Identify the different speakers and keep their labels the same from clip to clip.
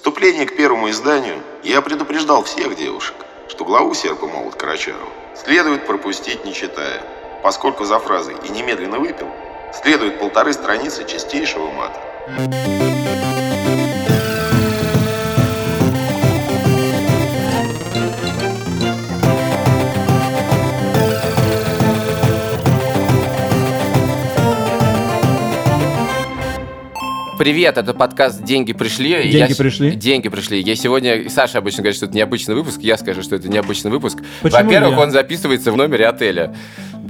Speaker 1: вступлении к первому изданию я предупреждал всех девушек, что главу серпа молот Карачарова следует пропустить не читая, поскольку за фразой «и немедленно выпил» следует полторы страницы чистейшего мата.
Speaker 2: Привет, это подкаст «Деньги пришли».
Speaker 3: Деньги
Speaker 2: Я
Speaker 3: пришли?
Speaker 2: Деньги пришли. Я сегодня... Саша обычно говорит, что это необычный выпуск. Я скажу, что это необычный выпуск. Во-первых, он записывается в номере отеля.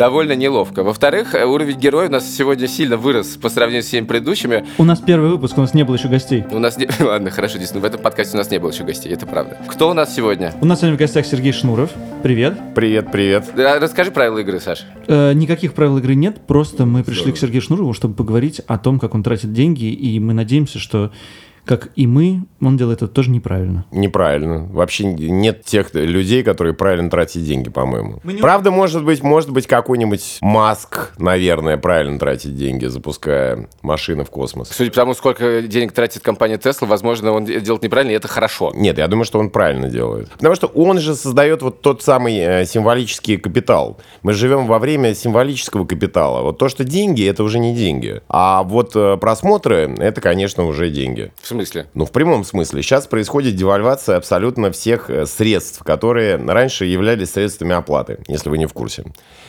Speaker 2: Довольно неловко. Во-вторых, э, уровень героя у нас сегодня сильно вырос по сравнению с всеми предыдущими.
Speaker 3: У нас первый выпуск, у нас не было еще гостей.
Speaker 2: У нас не... Ладно, хорошо, действительно, в этом подкасте у нас не было еще гостей, это правда. Кто у нас сегодня?
Speaker 3: У нас сегодня в гостях Сергей Шнуров. Привет.
Speaker 4: Привет, привет.
Speaker 2: Расскажи правила игры, Саш.
Speaker 3: Э, никаких правил игры нет, просто мы пришли к Сергею Шнурову, чтобы поговорить о том, как он тратит деньги, и мы надеемся, что, как и мы, он делает это тоже неправильно.
Speaker 4: Неправильно. Вообще нет тех людей, которые правильно тратят деньги, по-моему.
Speaker 3: Не-
Speaker 4: Правда, может быть, может быть, какой-нибудь Маск, наверное, правильно тратит деньги, запуская машины в космос.
Speaker 2: Судя по тому, сколько денег тратит компания Tesla, возможно, он де- делает неправильно, и это хорошо.
Speaker 4: Нет, я думаю, что он правильно делает. Потому что он же создает вот тот самый э, символический капитал. Мы живем во время символического капитала. Вот то, что деньги, это уже не деньги. А вот э, просмотры, это, конечно, уже деньги.
Speaker 2: В смысле?
Speaker 4: Ну, в прямом смысле. Сейчас происходит девальвация абсолютно всех э, средств, которые раньше являлись средствами оплаты, если вы не в курсе.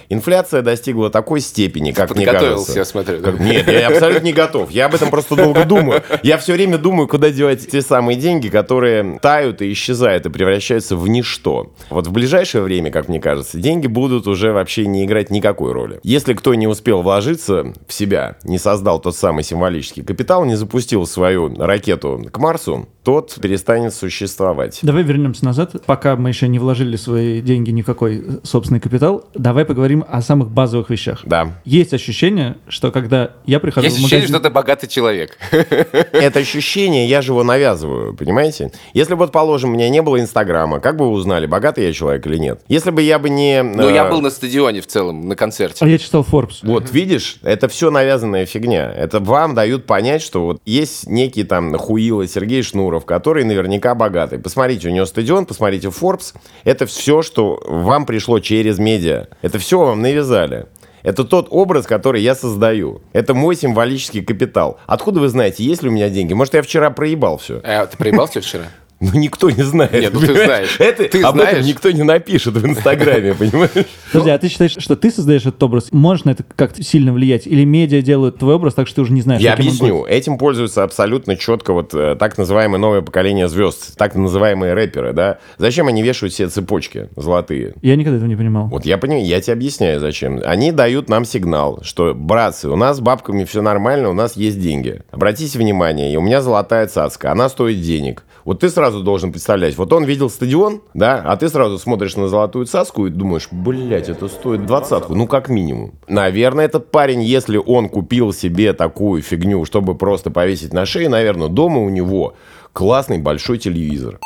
Speaker 4: Инфляция достигла такой степени, как мне кажется.
Speaker 2: я смотрю. да.
Speaker 4: Как- Нет, я абсолютно не готов. Я об этом просто долго думаю. Я все время думаю, куда девать те самые деньги, которые тают и исчезают и превращаются в ничто. Вот в ближайшее время, как мне кажется, деньги будут уже вообще не играть никакой роли. Если кто не успел вложиться в себя, не создал тот самый символический капитал, не запустил свою ракету к Марсу, тот перестанет существовать.
Speaker 3: Давай вернемся назад, пока мы еще не вложили свои деньги ни в какой э, собственный капитал. Давай поговорим о самых базовых вещах.
Speaker 4: Да.
Speaker 3: Есть ощущение, что когда я прихожу
Speaker 2: Есть
Speaker 3: в
Speaker 2: ощущение,
Speaker 3: магазин...
Speaker 2: что ты богатый человек.
Speaker 4: это ощущение я же его навязываю, понимаете? Если вот, положим, у меня не было Инстаграма, как бы вы узнали, богатый я человек или нет? Если бы я бы не...
Speaker 2: Ну,
Speaker 4: э,
Speaker 2: я был на стадионе в целом, на
Speaker 3: А
Speaker 2: концерте.
Speaker 3: я читал Forbes.
Speaker 4: Вот видишь, это все навязанная фигня. Это вам дают понять, что вот есть некий там хуила Сергей Шнуров, который наверняка богатый. Посмотрите, у него стадион, посмотрите Forbes. Это все, что вам пришло через медиа. Это все вам навязали. Это тот образ, который я создаю. Это мой символический капитал. Откуда вы знаете, есть ли у меня деньги? Может, я вчера проебал все?
Speaker 2: А ты проебался вчера?
Speaker 4: Ну, никто не знает.
Speaker 2: Нет, ну ты знаешь.
Speaker 4: Это,
Speaker 2: Ты
Speaker 4: об
Speaker 2: знаешь.
Speaker 4: этом никто не напишет в Инстаграме, понимаешь?
Speaker 3: Подожди, а ты считаешь, что ты создаешь этот образ? Можешь на это как-то сильно влиять? Или медиа делают твой образ так, что ты уже не знаешь,
Speaker 4: Я объясню. Этим пользуются абсолютно четко вот э, так называемое новое поколение звезд, так называемые рэперы, да? Зачем они вешают все цепочки золотые?
Speaker 3: Я никогда этого не понимал.
Speaker 4: Вот я понимаю, я тебе объясняю, зачем. Они дают нам сигнал, что, братцы, у нас с бабками все нормально, у нас есть деньги. Обратите внимание, и у меня золотая цацка, она стоит денег. Вот ты сразу должен представлять, вот он видел стадион, да, а ты сразу смотришь на золотую цацку и думаешь, блядь, это стоит двадцатку, ну как минимум. Наверное, этот парень, если он купил себе такую фигню, чтобы просто повесить на шею, наверное, дома у него классный большой телевизор.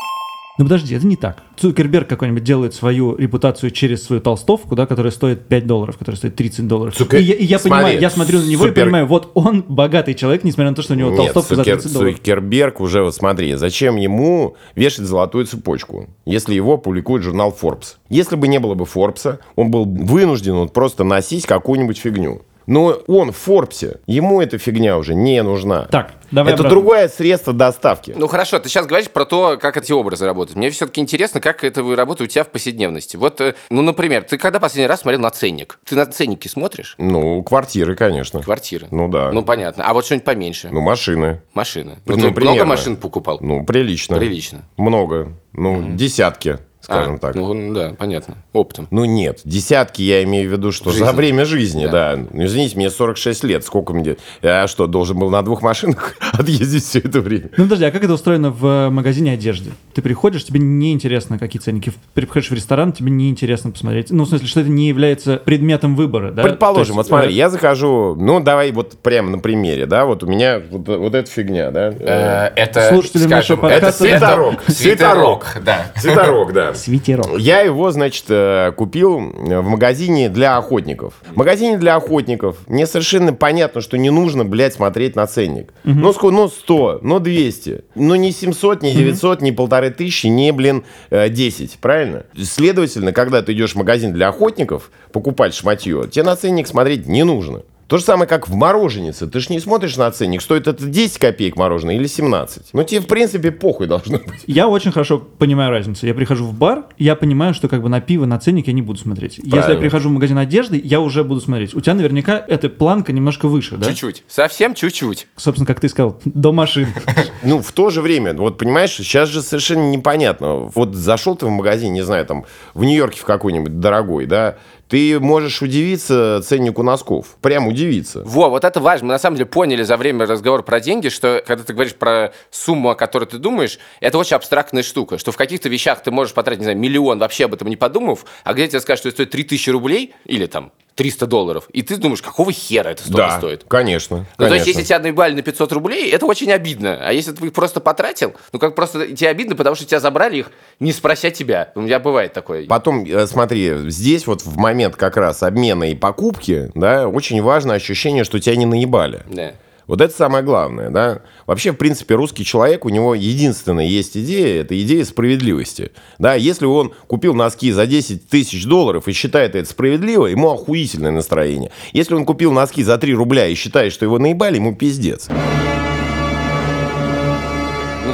Speaker 3: Ну подожди, это не так. Цукерберг какой-нибудь делает свою репутацию через свою толстовку, да, которая стоит 5 долларов, которая стоит 30 долларов.
Speaker 4: Цукер-
Speaker 3: И я, и я
Speaker 4: Смотри,
Speaker 3: понимаю, я смотрю на него и
Speaker 4: супер-
Speaker 3: понимаю, вот он богатый человек, несмотря на то, что у него
Speaker 4: Нет,
Speaker 3: толстовка за
Speaker 4: Цукер-
Speaker 3: 30 долларов.
Speaker 4: Цукерберг уже, вот смотри, зачем ему вешать золотую цепочку, если его публикует журнал Forbes? Если бы не было бы Форбса, он был вынужден вот просто носить какую-нибудь фигню. Но он в Форбсе, ему эта фигня уже не нужна.
Speaker 3: Так, давай
Speaker 4: Это
Speaker 3: обратно.
Speaker 4: другое средство доставки.
Speaker 2: Ну хорошо, ты сейчас говоришь про то, как эти образы работают. Мне все-таки интересно, как это вы работает у тебя в повседневности. Вот, э, ну, например, ты когда последний раз смотрел на ценник? Ты на ценники смотришь?
Speaker 4: Ну, квартиры, конечно.
Speaker 2: Квартиры.
Speaker 4: Ну да.
Speaker 2: Ну понятно. А вот что-нибудь поменьше?
Speaker 4: Ну, машины.
Speaker 2: Машины.
Speaker 4: Ну,
Speaker 2: Ну, ты
Speaker 4: примерно.
Speaker 2: много машин покупал?
Speaker 4: Ну, прилично.
Speaker 2: Прилично.
Speaker 4: Много. Ну, десятки, скажем
Speaker 2: А,
Speaker 4: так.
Speaker 2: Ну да, понятно. Оптом.
Speaker 4: Ну нет, десятки я имею в виду, что
Speaker 2: В
Speaker 4: за
Speaker 2: жизни.
Speaker 4: время жизни,
Speaker 2: Да.
Speaker 4: да. Ну, извините, мне 46 лет, сколько мне... Я что, должен был на двух машинах отъездить все это время?
Speaker 3: Ну подожди, а как это устроено в э, магазине одежды? Ты приходишь, тебе не интересно, какие ценники. Ты приходишь в ресторан, тебе не интересно посмотреть. Ну, в смысле, что это не является предметом выбора, да?
Speaker 4: Предположим,
Speaker 3: То
Speaker 4: вот
Speaker 3: есть,
Speaker 4: смотри,
Speaker 3: э,
Speaker 4: я захожу, ну давай вот прямо на примере, да, вот у меня вот, вот эта фигня, да.
Speaker 2: Э, Это,
Speaker 3: Слушателям
Speaker 2: скажем,
Speaker 3: нашего
Speaker 4: Это
Speaker 3: подкаста-
Speaker 4: свитерок.
Speaker 2: Свитерок, да.
Speaker 4: Свитерок, да.
Speaker 3: Свитерок.
Speaker 4: Я его, значит, э, купил в магазине для охотников. В магазине для охотников мне совершенно понятно, что не нужно, блядь, смотреть на ценник. Ну, сколько, ну, 100, ну, 200. Ну, не 700, не 900, не полторы тысячи, не, блин, э, 10, правильно? Следовательно, когда ты идешь в магазин для охотников покупать шматье, тебе на ценник смотреть не нужно. То же самое, как в мороженице. Ты же не смотришь на ценник, стоит это 10 копеек мороженое или 17. Ну, тебе, в принципе, похуй должно быть.
Speaker 3: Я очень хорошо понимаю разницу. Я прихожу в бар, я понимаю, что как бы на пиво, на ценник я не буду смотреть. Если я
Speaker 4: Правильно.
Speaker 3: прихожу в магазин одежды, я уже буду смотреть. У тебя наверняка эта планка немножко выше, да?
Speaker 2: Чуть-чуть. Совсем чуть-чуть.
Speaker 3: Собственно, как ты сказал, до машин.
Speaker 4: Ну, в то же время, вот понимаешь, сейчас же совершенно непонятно. Вот зашел ты в магазин, не знаю, там, в Нью-Йорке в какой-нибудь дорогой, да, ты можешь удивиться ценнику носков. Прям удивиться.
Speaker 2: Во, вот это важно. Мы на самом деле поняли за время разговора про деньги, что когда ты говоришь про сумму, о которой ты думаешь, это очень абстрактная штука, что в каких-то вещах ты можешь потратить, не знаю, миллион, вообще об этом не подумав, а где тебе скажут, что это стоит 3000 рублей или там 300 долларов, и ты думаешь, какого хера это столько
Speaker 4: да,
Speaker 2: стоит?
Speaker 4: конечно.
Speaker 2: Ну, то есть,
Speaker 4: конечно.
Speaker 2: если тебя наебали на 500 рублей, это очень обидно. А если ты их просто потратил, ну, как просто тебе обидно, потому что тебя забрали их, не спрося тебя. У меня бывает такое.
Speaker 4: Потом, э, смотри, здесь вот в момент как раз обмена и покупки, да, очень важно ощущение, что тебя не наебали.
Speaker 2: Да.
Speaker 4: Вот это самое главное, да. Вообще, в принципе, русский человек, у него единственная есть идея, это идея справедливости. Да, если он купил носки за 10 тысяч долларов и считает это справедливо, ему охуительное настроение. Если он купил носки за 3 рубля и считает, что его наебали, ему пиздец.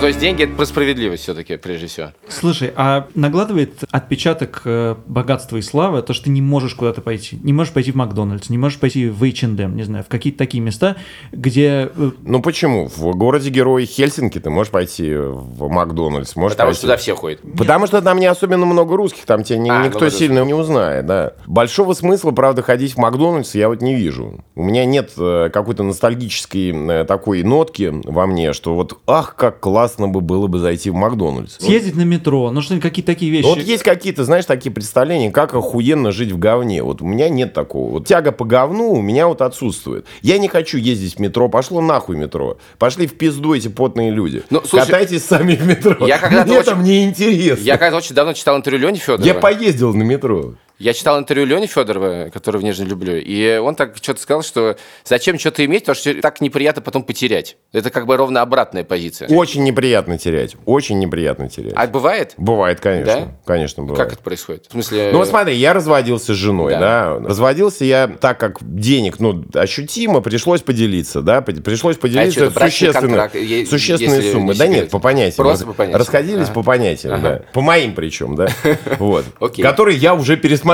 Speaker 2: Ну, то есть, деньги это про справедливость все-таки, прежде всего.
Speaker 3: Слушай, а нагладывает отпечаток э, богатства и славы то, что ты не можешь куда-то пойти? Не можешь пойти в Макдональдс, не можешь пойти в H&M, не знаю, в какие-то такие места, где... э,
Speaker 4: Ну почему? В городе Герой Хельсинки ты можешь пойти в Макдональдс, можешь
Speaker 2: Потому
Speaker 4: пойти...
Speaker 2: что туда все ходят.
Speaker 4: Потому что там не особенно много русских, там тебя ни-
Speaker 2: А, ну
Speaker 4: никто
Speaker 2: в этом
Speaker 4: сильно не узнает, да. Большого смысла, правда, ходить в Макдональдс я вот не вижу. У меня нет э, какой-то ностальгической э, такой нотки во мне, что вот, ах, как классно бы было бы зайти в Макдональдс.
Speaker 3: Съездить на метро, ну что-нибудь, какие-то такие вещи.
Speaker 4: Вот есть какие-то, знаешь, такие представления, как охуенно жить в говне. Вот у меня нет такого. Вот тяга по говну у меня вот отсутствует. Я не хочу ездить в метро. Пошло нахуй метро. Пошли в пизду эти потные люди.
Speaker 2: Ну, слушай,
Speaker 4: Катайтесь сами в метро.
Speaker 2: я когда-то
Speaker 4: Мне
Speaker 2: очень-
Speaker 4: там не интересно.
Speaker 2: Я когда очень давно читал интервью Лени Федорова.
Speaker 4: Я поездил на метро.
Speaker 2: Я читал интервью Лени Федорова, которого нежно люблю, и он так что-то сказал, что зачем что-то иметь, потому что так неприятно потом потерять. Это как бы ровно обратная позиция.
Speaker 4: Очень неприятно терять. Очень неприятно терять.
Speaker 2: А бывает?
Speaker 4: Бывает, конечно.
Speaker 2: Да?
Speaker 4: Конечно, бывает.
Speaker 2: Как это происходит? В смысле...
Speaker 4: Ну, вот смотри, я разводился с женой,
Speaker 2: Да.
Speaker 4: да. Разводился я так, как денег, ну, ощутимо, пришлось поделиться, да. Пришлось поделиться
Speaker 2: А это брачный
Speaker 4: существенной,
Speaker 2: контракт, е-
Speaker 4: существенной
Speaker 2: если
Speaker 4: суммой.
Speaker 2: не
Speaker 4: Да нет, по понятиям.
Speaker 2: Просто по понятиям.
Speaker 4: Расходились
Speaker 2: Ага.
Speaker 4: по понятиям,
Speaker 2: Ага.
Speaker 4: да. По моим причем, да. Вот. Которые я уже пересмотрел.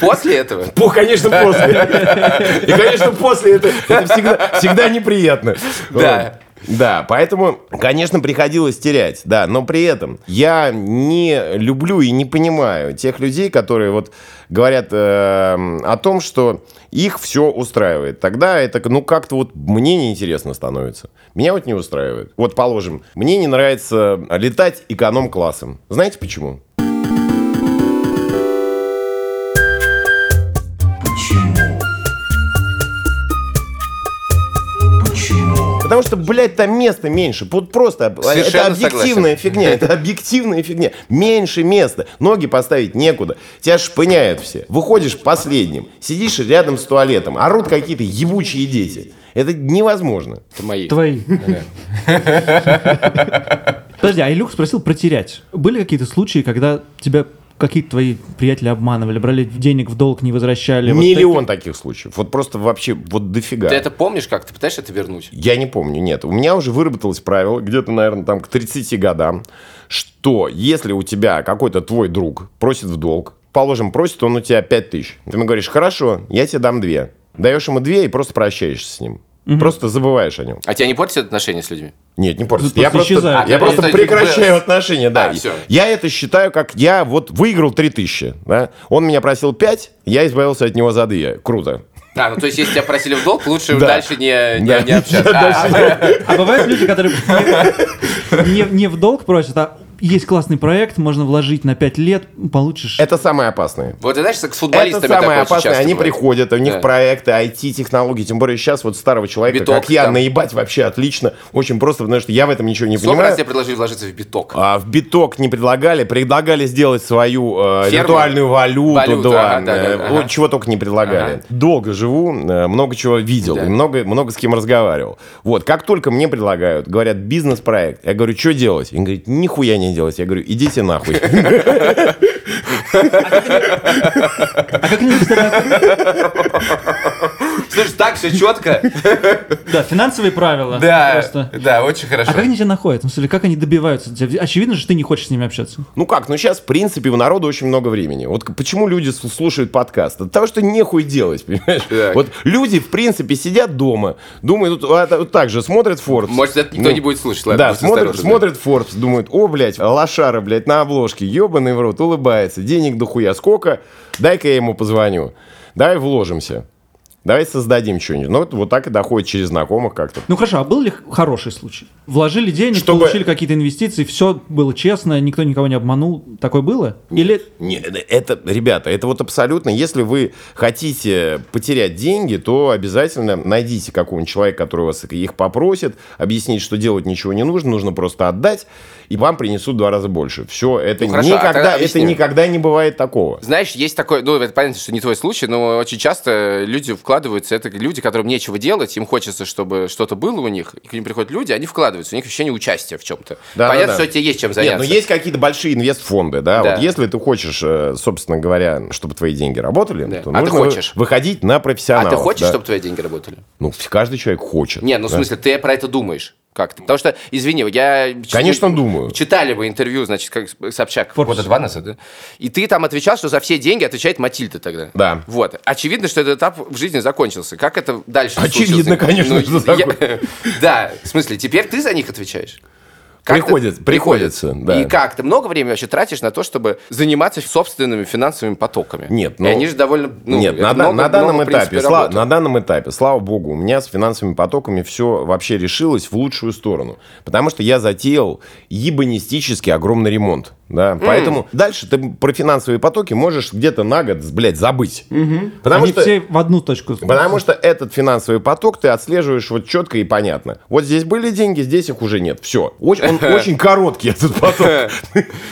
Speaker 2: После этого?
Speaker 4: По, конечно, после. И, конечно, после это, это всегда, всегда неприятно.
Speaker 2: Да.
Speaker 4: Да, поэтому, конечно, приходилось терять, да, но при этом я не люблю и не понимаю тех людей, которые вот говорят э, о том, что их все устраивает. Тогда это, ну, как-то вот мне неинтересно становится. Меня вот не устраивает. Вот, положим, мне не нравится летать эконом-классом. Знаете почему? Потому что, блядь, там места меньше. Вот просто это
Speaker 2: Совершенно
Speaker 4: объективная фигня. Это объективная фигня. Меньше места. Ноги поставить некуда. Тебя шпыняют все. Выходишь последним. Сидишь рядом с туалетом. Орут какие-то ебучие дети. Это невозможно.
Speaker 2: Это мои.
Speaker 3: Твои. Подожди, а Илюх спросил про терять. Были какие-то случаи, когда тебя какие-то твои приятели обманывали, брали денег в долг, не возвращали? Вот
Speaker 4: Миллион таких случаев. Вот просто вообще вот дофига.
Speaker 2: Ты это помнишь как? Ты пытаешься это вернуть?
Speaker 4: Я не помню, нет. У меня уже выработалось правило, где-то, наверное, там к 30 годам, что если у тебя какой-то твой друг просит в долг, положим, просит он у тебя 5 тысяч, ты ему говоришь, хорошо, я тебе дам 2. Даешь ему 2 и просто прощаешься с ним. Просто забываешь о нем.
Speaker 2: А тебя не портят отношения с людьми?
Speaker 4: Нет, не.
Speaker 3: Просто
Speaker 4: Я просто,
Speaker 3: исчезает.
Speaker 4: я
Speaker 2: А,
Speaker 4: просто прекращаю отношения, да.
Speaker 2: А, всё.
Speaker 4: Я это считаю, как я вот выиграл 3000, да. Он меня просил 5, я избавился от него за 2. Круто.
Speaker 2: А, ну то есть, если тебя просили в долг, лучше
Speaker 4: Да.
Speaker 2: дальше не, не,
Speaker 4: Да.
Speaker 2: не общаться. А,
Speaker 3: А бывают люди, которые не, не в долг просят, а есть классный проект, можно вложить на 5 лет, получишь...
Speaker 4: Это самое опасное.
Speaker 2: Вот, знаешь, как с
Speaker 4: Это
Speaker 2: футболистами
Speaker 4: самое
Speaker 2: такое очень
Speaker 4: опасное. Они
Speaker 2: бывает.
Speaker 4: приходят, у них
Speaker 2: Да.
Speaker 4: проекты, IT-технологии. Тем более сейчас вот старого человека,
Speaker 2: Биток
Speaker 4: как я,
Speaker 2: там.
Speaker 4: наебать вообще отлично. Очень просто, потому что я в этом ничего не
Speaker 2: Сколько раз
Speaker 4: понимаю.
Speaker 2: тебе предложили вложиться в биток?
Speaker 4: А в биток не предлагали, предлагали сделать свою э,
Speaker 2: Ферму?
Speaker 4: виртуальную валюту,
Speaker 2: Валюту,
Speaker 4: да,
Speaker 2: ага, да, да,
Speaker 4: э,
Speaker 2: ага.
Speaker 4: чего только не предлагали.
Speaker 2: Ага.
Speaker 4: Долго живу, э, много чего видел,
Speaker 2: Да.
Speaker 4: и много, много с кем разговаривал. Вот, как только мне предлагают, говорят, бизнес-проект, я говорю, что делать? Он говорит, нихуя не делать. Я говорю, идите нахуй.
Speaker 3: А как
Speaker 2: Слушай, так все четко.
Speaker 3: Да, финансовые правила.
Speaker 2: Да,
Speaker 3: Просто.
Speaker 2: да, очень хорошо.
Speaker 3: А как они тебя находят? В смысле, как они добиваются? Очевидно, что ты не хочешь с ними общаться.
Speaker 4: Ну как, ну сейчас, в принципе, у народа очень много времени. Вот почему люди слушают подкаст? От того, что нехуй делать, понимаешь?
Speaker 2: Так.
Speaker 4: Вот люди, в принципе, сидят дома, думают, вот, а, вот так же, смотрят Forbes.
Speaker 2: Может, это никто
Speaker 4: Ну,
Speaker 2: не будет слушать. Ладно,
Speaker 4: да. смотрят Forbes, думают, о, блядь, лошара, блядь, на обложке, ебаный в рот, улыбается, денег дохуя, сколько? Дай-ка я ему позвоню. Давай вложимся. Давай создадим что-нибудь. Ну, вот, вот так и доходит через знакомых как-то.
Speaker 3: Ну хорошо, а был ли хороший случай? Вложили денег,
Speaker 4: Чтобы-
Speaker 3: получили какие-то инвестиции, все было честно, никто никого не обманул. Такое было? Или
Speaker 4: Не, это, ребята, это вот абсолютно, если вы хотите потерять деньги, то обязательно найдите какого-нибудь человека, который вас их попросит, объяснить, что делать ничего не нужно, нужно просто отдать, и вам принесут в два раза больше. Все, это,
Speaker 2: Ну, хорошо, а
Speaker 4: никогда,
Speaker 2: тогда
Speaker 4: это никогда не бывает такого.
Speaker 2: Знаешь, есть такой, ну, это понятно, что не твой случай, но очень часто люди вкладываются, это люди, которым нечего делать, им хочется, чтобы что-то было у них, и к ним приходят люди, они вкладываются, у них ощущение участия в чем-то.
Speaker 4: Да,
Speaker 2: Понятно,
Speaker 4: да, да.
Speaker 2: что тебе есть чем
Speaker 4: Нет,
Speaker 2: заняться.
Speaker 4: но есть какие-то большие инвестфонды, да,
Speaker 2: Да.
Speaker 4: вот если ты хочешь, э, собственно говоря, чтобы твои деньги работали,
Speaker 2: Да.
Speaker 4: то
Speaker 2: А
Speaker 4: нужно
Speaker 2: хочешь?
Speaker 4: выходить на
Speaker 2: А
Speaker 4: профессионалов.
Speaker 2: ты хочешь,
Speaker 4: да.
Speaker 2: чтобы твои деньги работали?
Speaker 4: Ну, каждый человек хочет.
Speaker 2: Не, ну в
Speaker 4: да.
Speaker 2: смысле, ты про это думаешь. Как-то. Потому что, извини, я...
Speaker 4: Конечно, думаю.
Speaker 2: Читали вы интервью, значит, как Собчак года два назад, да? И ты там отвечал, что за все деньги отвечает Матильда тогда.
Speaker 4: Да.
Speaker 2: Вот. Очевидно, что этот этап в жизни закончился. Как это дальше
Speaker 4: Очевидно,
Speaker 2: случилось?
Speaker 4: конечно, что
Speaker 2: я- Да, в смысле, теперь ты за них отвечаешь? Как
Speaker 4: Приходится,
Speaker 2: ты-
Speaker 4: приходится, да.
Speaker 2: И как? Ты много времени вообще тратишь на то, чтобы заниматься собственными финансовыми потоками?
Speaker 4: Нет,
Speaker 2: И
Speaker 4: ну-
Speaker 2: они же довольно... ну,
Speaker 4: Нет, на,
Speaker 2: много-
Speaker 4: на данном
Speaker 2: много, в принципе,
Speaker 4: этапе, сла- на данном этапе, слава богу, у меня с финансовыми потоками все вообще решилось в лучшую сторону. Потому что я затеял ебанистически огромный ремонт. Да? Поэтому дальше ты про финансовые потоки можешь где-то на год, блядь, забыть. Потому
Speaker 3: они
Speaker 4: что...
Speaker 3: все в одну точку.
Speaker 4: Потому что этот финансовый поток ты отслеживаешь вот четко и понятно. Вот здесь были деньги, здесь их уже нет. Все. Очень, он очень короткий этот поток.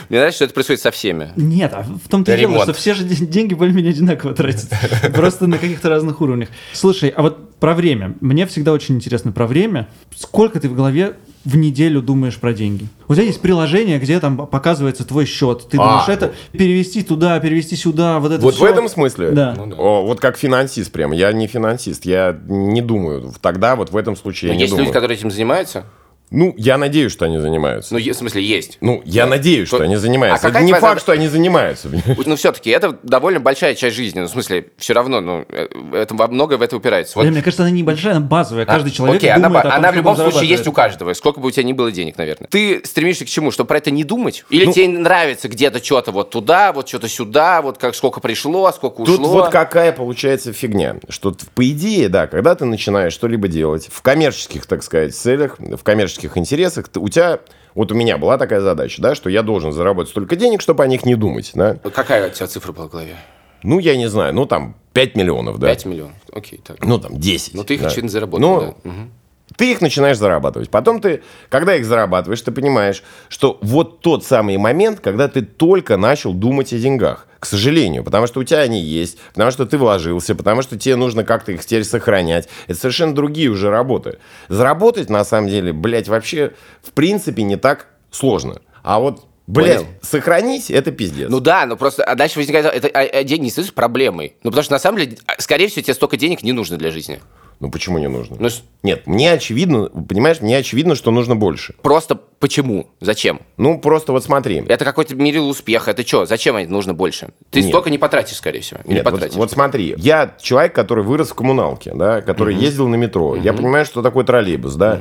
Speaker 2: Мне нравится, что это происходит со всеми.
Speaker 3: Нет, а в том-то и дело, что все же де- деньги более-менее одинаково тратятся. Просто на каких-то разных уровнях. Слушай, а вот про время. Мне всегда очень интересно про время. Сколько ты в голове в неделю думаешь про деньги? У тебя есть приложение, где там показывается твой счет. Ты
Speaker 4: А,
Speaker 3: думаешь, это перевести туда, перевести сюда, вот это
Speaker 4: Вот в
Speaker 3: всё.
Speaker 4: этом смысле?
Speaker 3: Да.
Speaker 2: Ну да.
Speaker 4: О, вот как финансист прям. Я не финансист. Я не думаю. Тогда вот в этом случае
Speaker 2: Но
Speaker 4: я не
Speaker 2: есть
Speaker 4: думаю.
Speaker 2: люди, которые этим занимаются?
Speaker 4: Ну, я надеюсь, что они занимаются.
Speaker 2: Ну, в смысле, есть.
Speaker 4: Ну, я надеюсь, что
Speaker 2: То-
Speaker 4: они занимаются.
Speaker 2: А
Speaker 4: Это
Speaker 2: какая
Speaker 4: не
Speaker 2: твоя
Speaker 4: факт,
Speaker 2: зада-
Speaker 4: что они занимаются.
Speaker 2: Ну, все-таки, это довольно большая часть жизни. Ну, в смысле, все равно, ну, э, это, во многое в это упирается. Вот.
Speaker 3: Блин, Мне кажется, она небольшая, она базовая. Каждый
Speaker 2: А,
Speaker 3: человек
Speaker 2: Окей, она,
Speaker 3: думает
Speaker 2: ба-
Speaker 3: о том,
Speaker 2: она в любом случае есть у каждого, сколько бы у тебя ни было денег, наверное. Ты стремишься к чему? Чтобы про это не думать? Или
Speaker 4: Ну-
Speaker 2: тебе нравится где-то что-то вот туда, вот что-то сюда, вот как сколько пришло, сколько ушло?
Speaker 4: Тут вот какая получается фигня. Что по идее, да, когда ты начинаешь что-либо делать в коммерческих, так сказать, целях, в коммерческих интересах, ты- у тебя, вот у меня была такая задача, да, что я должен заработать столько денег, чтобы о них не думать, да.
Speaker 2: Какая у тебя цифра была в голове?
Speaker 4: Ну, я не знаю, ну, там, 5 миллионов, да.
Speaker 2: 5 миллионов. Окей, так.
Speaker 4: Ну, там, 10.
Speaker 2: Ну, ты их,
Speaker 4: да.
Speaker 2: очевидно, заработал,
Speaker 4: Ну,
Speaker 2: да. Мгм.
Speaker 4: ты их начинаешь зарабатывать. Потом ты, когда их зарабатываешь, ты понимаешь, что вот тот самый момент, когда ты только начал думать о деньгах. К сожалению, потому что у тебя они есть, потому что ты вложился, потому что тебе нужно как-то их теперь сохранять. Это совершенно другие уже работы. Заработать, на самом деле, блядь, вообще, в принципе, не так сложно. А вот,
Speaker 2: Понял.
Speaker 4: сохранить, это пиздец.
Speaker 2: Ну да, но просто а дальше возникает, это, а, а деньги не становятся проблемой. Ну потому что на самом деле, скорее всего, тебе столько денег не нужно для жизни.
Speaker 4: Ну, почему не нужно?
Speaker 2: Ну
Speaker 4: Нет, мне очевидно, понимаешь, мне очевидно, что нужно больше.
Speaker 2: просто почему? Зачем?
Speaker 4: Ну, просто вот смотри.
Speaker 2: Это какой-то мерил успеха. Это что? Зачем это нужно больше? Ты
Speaker 4: Нет.
Speaker 2: столько не потратишь, скорее всего. Или
Speaker 4: Нет, вот,
Speaker 2: потратишь.
Speaker 4: вот смотри, я человек, который вырос в коммуналке, да, который ездил на метро. Я понимаю, что такое троллейбус, да.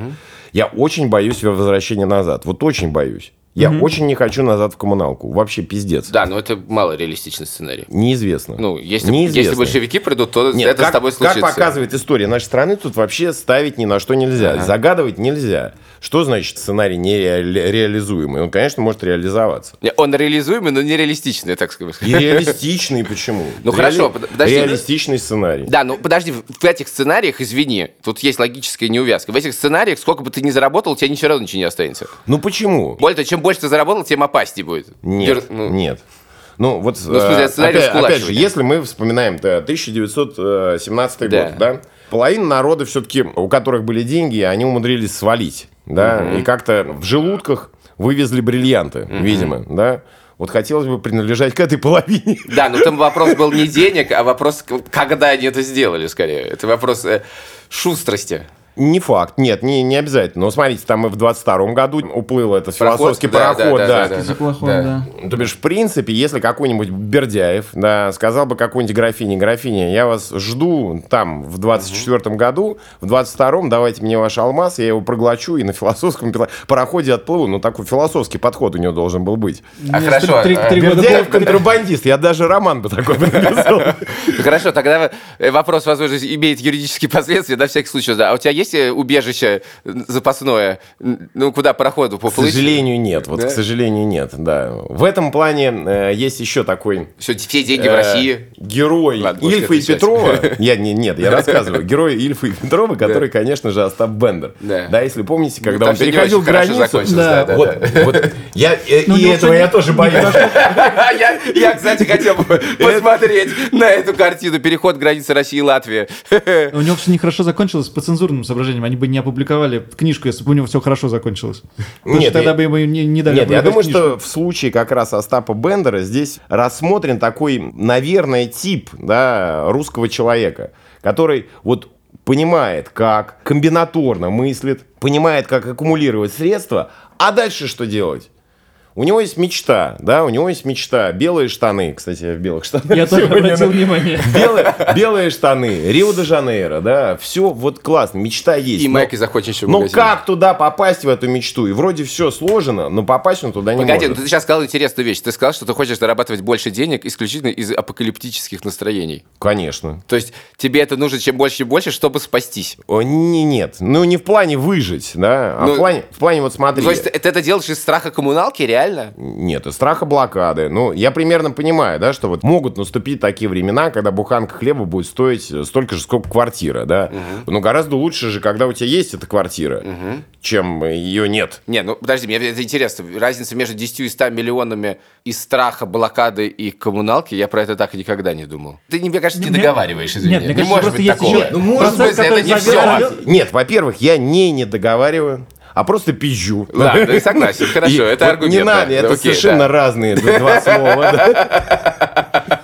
Speaker 4: Я очень боюсь возвращения назад. Вот очень боюсь. Я очень не хочу назад в коммуналку. Вообще пиздец.
Speaker 2: Да, но это мало реалистичный сценарий.
Speaker 4: Неизвестно.
Speaker 2: Ну, если,
Speaker 4: Неизвестно.
Speaker 2: если большевики придут, то
Speaker 4: Нет,
Speaker 2: это
Speaker 4: как,
Speaker 2: с тобой
Speaker 4: как
Speaker 2: случится.
Speaker 4: показывает история нашей страны, тут вообще ставить ни на что нельзя. Загадывать нельзя. Что значит сценарий нереализуемый? Он, конечно, может реализоваться.
Speaker 2: Он реализуемый, но нереалистичный, так сказать.
Speaker 4: И реалистичный почему?
Speaker 2: Ну, хорошо, под- подожди.
Speaker 4: Реалистичный сценарий.
Speaker 2: Да, ну подожди, в в этих сценариях, извини, тут есть логическая неувязка. В этих сценариях, сколько бы ты ни заработал, у тебя ничего равно ничего не останется.
Speaker 4: Ну почему?
Speaker 2: Более того, чем больше ты заработал, тем опаснее будет.
Speaker 4: Нет,
Speaker 2: ну,
Speaker 4: нет. Ну, вот,
Speaker 2: Ну, смысле,
Speaker 4: э, опять, опять же, если мы вспоминаем да, 1917
Speaker 2: Да.
Speaker 4: год, да, половина народа все-таки, у которых были деньги, они умудрились свалить, да, и как-то в желудках вывезли бриллианты, видимо, да. Вот хотелось бы принадлежать к этой половине.
Speaker 2: Да, но там вопрос был не денег, а вопрос, когда они это сделали, скорее. Это вопрос э, шустрости.
Speaker 4: Не факт, нет, не, не обязательно. Но смотрите, там и в 22 году уплыл этот
Speaker 2: Пароход?
Speaker 4: философский
Speaker 2: Да,
Speaker 4: пароход,
Speaker 2: да,
Speaker 4: да.
Speaker 2: да, да.
Speaker 3: Теплоход,
Speaker 2: Да.
Speaker 3: да.
Speaker 4: То бишь, в принципе, если какой-нибудь Бердяев да, сказал бы какой-нибудь графине, графиня, я вас жду там в 24 году, в 22-м давайте мне ваш алмаз, я его проглочу и на философском пароходе отплыву. Ну, такой философский подход у него должен был быть.
Speaker 2: А
Speaker 3: Мне
Speaker 2: хорошо,
Speaker 3: Три,
Speaker 2: а,
Speaker 3: три года
Speaker 4: Бердяев контрабандист, я даже роман бы такой бы написал.
Speaker 2: Хорошо, тогда э, вопрос, возможно, имеет юридические последствия, на всякий случай. Да. А у тебя есть э, убежище э, запасное, ну, куда пароходу
Speaker 4: К
Speaker 2: поплыть?
Speaker 4: сожалению, нет. Вот,
Speaker 2: Да?
Speaker 4: к сожалению, нет, да. В этом плане э, есть еще такой
Speaker 2: Все, все деньги в
Speaker 4: э,
Speaker 2: России.
Speaker 4: Герой
Speaker 2: Ладно,
Speaker 4: Ильфа и. Петрова. Я, не, нет, я рассказываю. Герой Ильфа и Петрова, который, конечно же, Остап Бендер.
Speaker 2: Да.
Speaker 4: если помните, когда
Speaker 2: Ну, там
Speaker 4: он переходил границу.
Speaker 3: Да.
Speaker 2: да, да,
Speaker 4: Вот,
Speaker 2: да.
Speaker 4: вот я, э,
Speaker 3: Ну,
Speaker 4: и
Speaker 3: не
Speaker 4: этого я тоже боюсь.
Speaker 2: Я, я, кстати, хотел бы посмотреть на эту картину «Переход границы России и Латвии».
Speaker 3: У него все нехорошо закончилось по цензурным соображениям. Они бы не опубликовали книжку, если бы у него все хорошо закончилось. Потому
Speaker 4: Нет,
Speaker 3: что тогда
Speaker 4: я-
Speaker 3: бы ему не, не дали
Speaker 4: Нет, я думаю,
Speaker 3: книжку.
Speaker 4: что в случае как раз Остапа Бендера здесь рассмотрен такой, наверное, тип да, русского человека, который вот понимает, как комбинаторно мыслит, понимает, как аккумулировать средства, а дальше что делать? У него есть мечта, да, у него есть мечта. Белые штаны, кстати, я в белых штанах.
Speaker 3: Я тоже обратил внимание.
Speaker 4: Белые, белые штаны, Рио-де-Жанейро, да, все вот классно, мечта есть.
Speaker 2: И
Speaker 4: но-
Speaker 2: Майки в
Speaker 4: но
Speaker 2: магазине.
Speaker 4: как туда попасть в эту мечту? И вроде все сложено, но попасть он туда не
Speaker 2: Погоди, ну
Speaker 4: может.
Speaker 2: ты сейчас сказал интересную вещь. Ты сказал, что ты хочешь зарабатывать больше денег исключительно из апокалиптических настроений.
Speaker 4: Конечно.
Speaker 2: То есть тебе это нужно чем больше и больше, чтобы спастись.
Speaker 4: О, не, нет, ну не в плане выжить, да, а
Speaker 2: Ну,
Speaker 4: в, плане, в плане вот смотри.
Speaker 2: То есть ты это делаешь из страха коммуналки, реально?
Speaker 4: Нет, из страха блокады. Ну, я примерно понимаю, да, что вот могут наступить такие времена, когда буханка хлеба будет стоить столько же, сколько квартира, да. Но гораздо лучше же, когда у тебя есть эта квартира, чем ее нет.
Speaker 2: Не, ну подожди, мне это интересно. Разница между 10 и 100 миллионами из страха, блокады и коммуналки, я про это так никогда не думал. Ты, мне кажется, не
Speaker 3: Мне-
Speaker 2: договариваешь, извини.
Speaker 3: Нет, мне
Speaker 2: не
Speaker 3: кажется,
Speaker 2: может
Speaker 3: просто
Speaker 2: быть такого.
Speaker 3: еще-
Speaker 2: Ну, может быть, это не все.
Speaker 4: Нет, во-первых, я не не договариваю, а просто пизжу.
Speaker 2: Ладно, да, согласен, хорошо,
Speaker 4: И
Speaker 2: это
Speaker 4: вот
Speaker 2: аргумент.
Speaker 4: Не надо,
Speaker 2: да,
Speaker 4: это
Speaker 2: окей,
Speaker 4: совершенно
Speaker 2: да.
Speaker 4: разные два слова. да.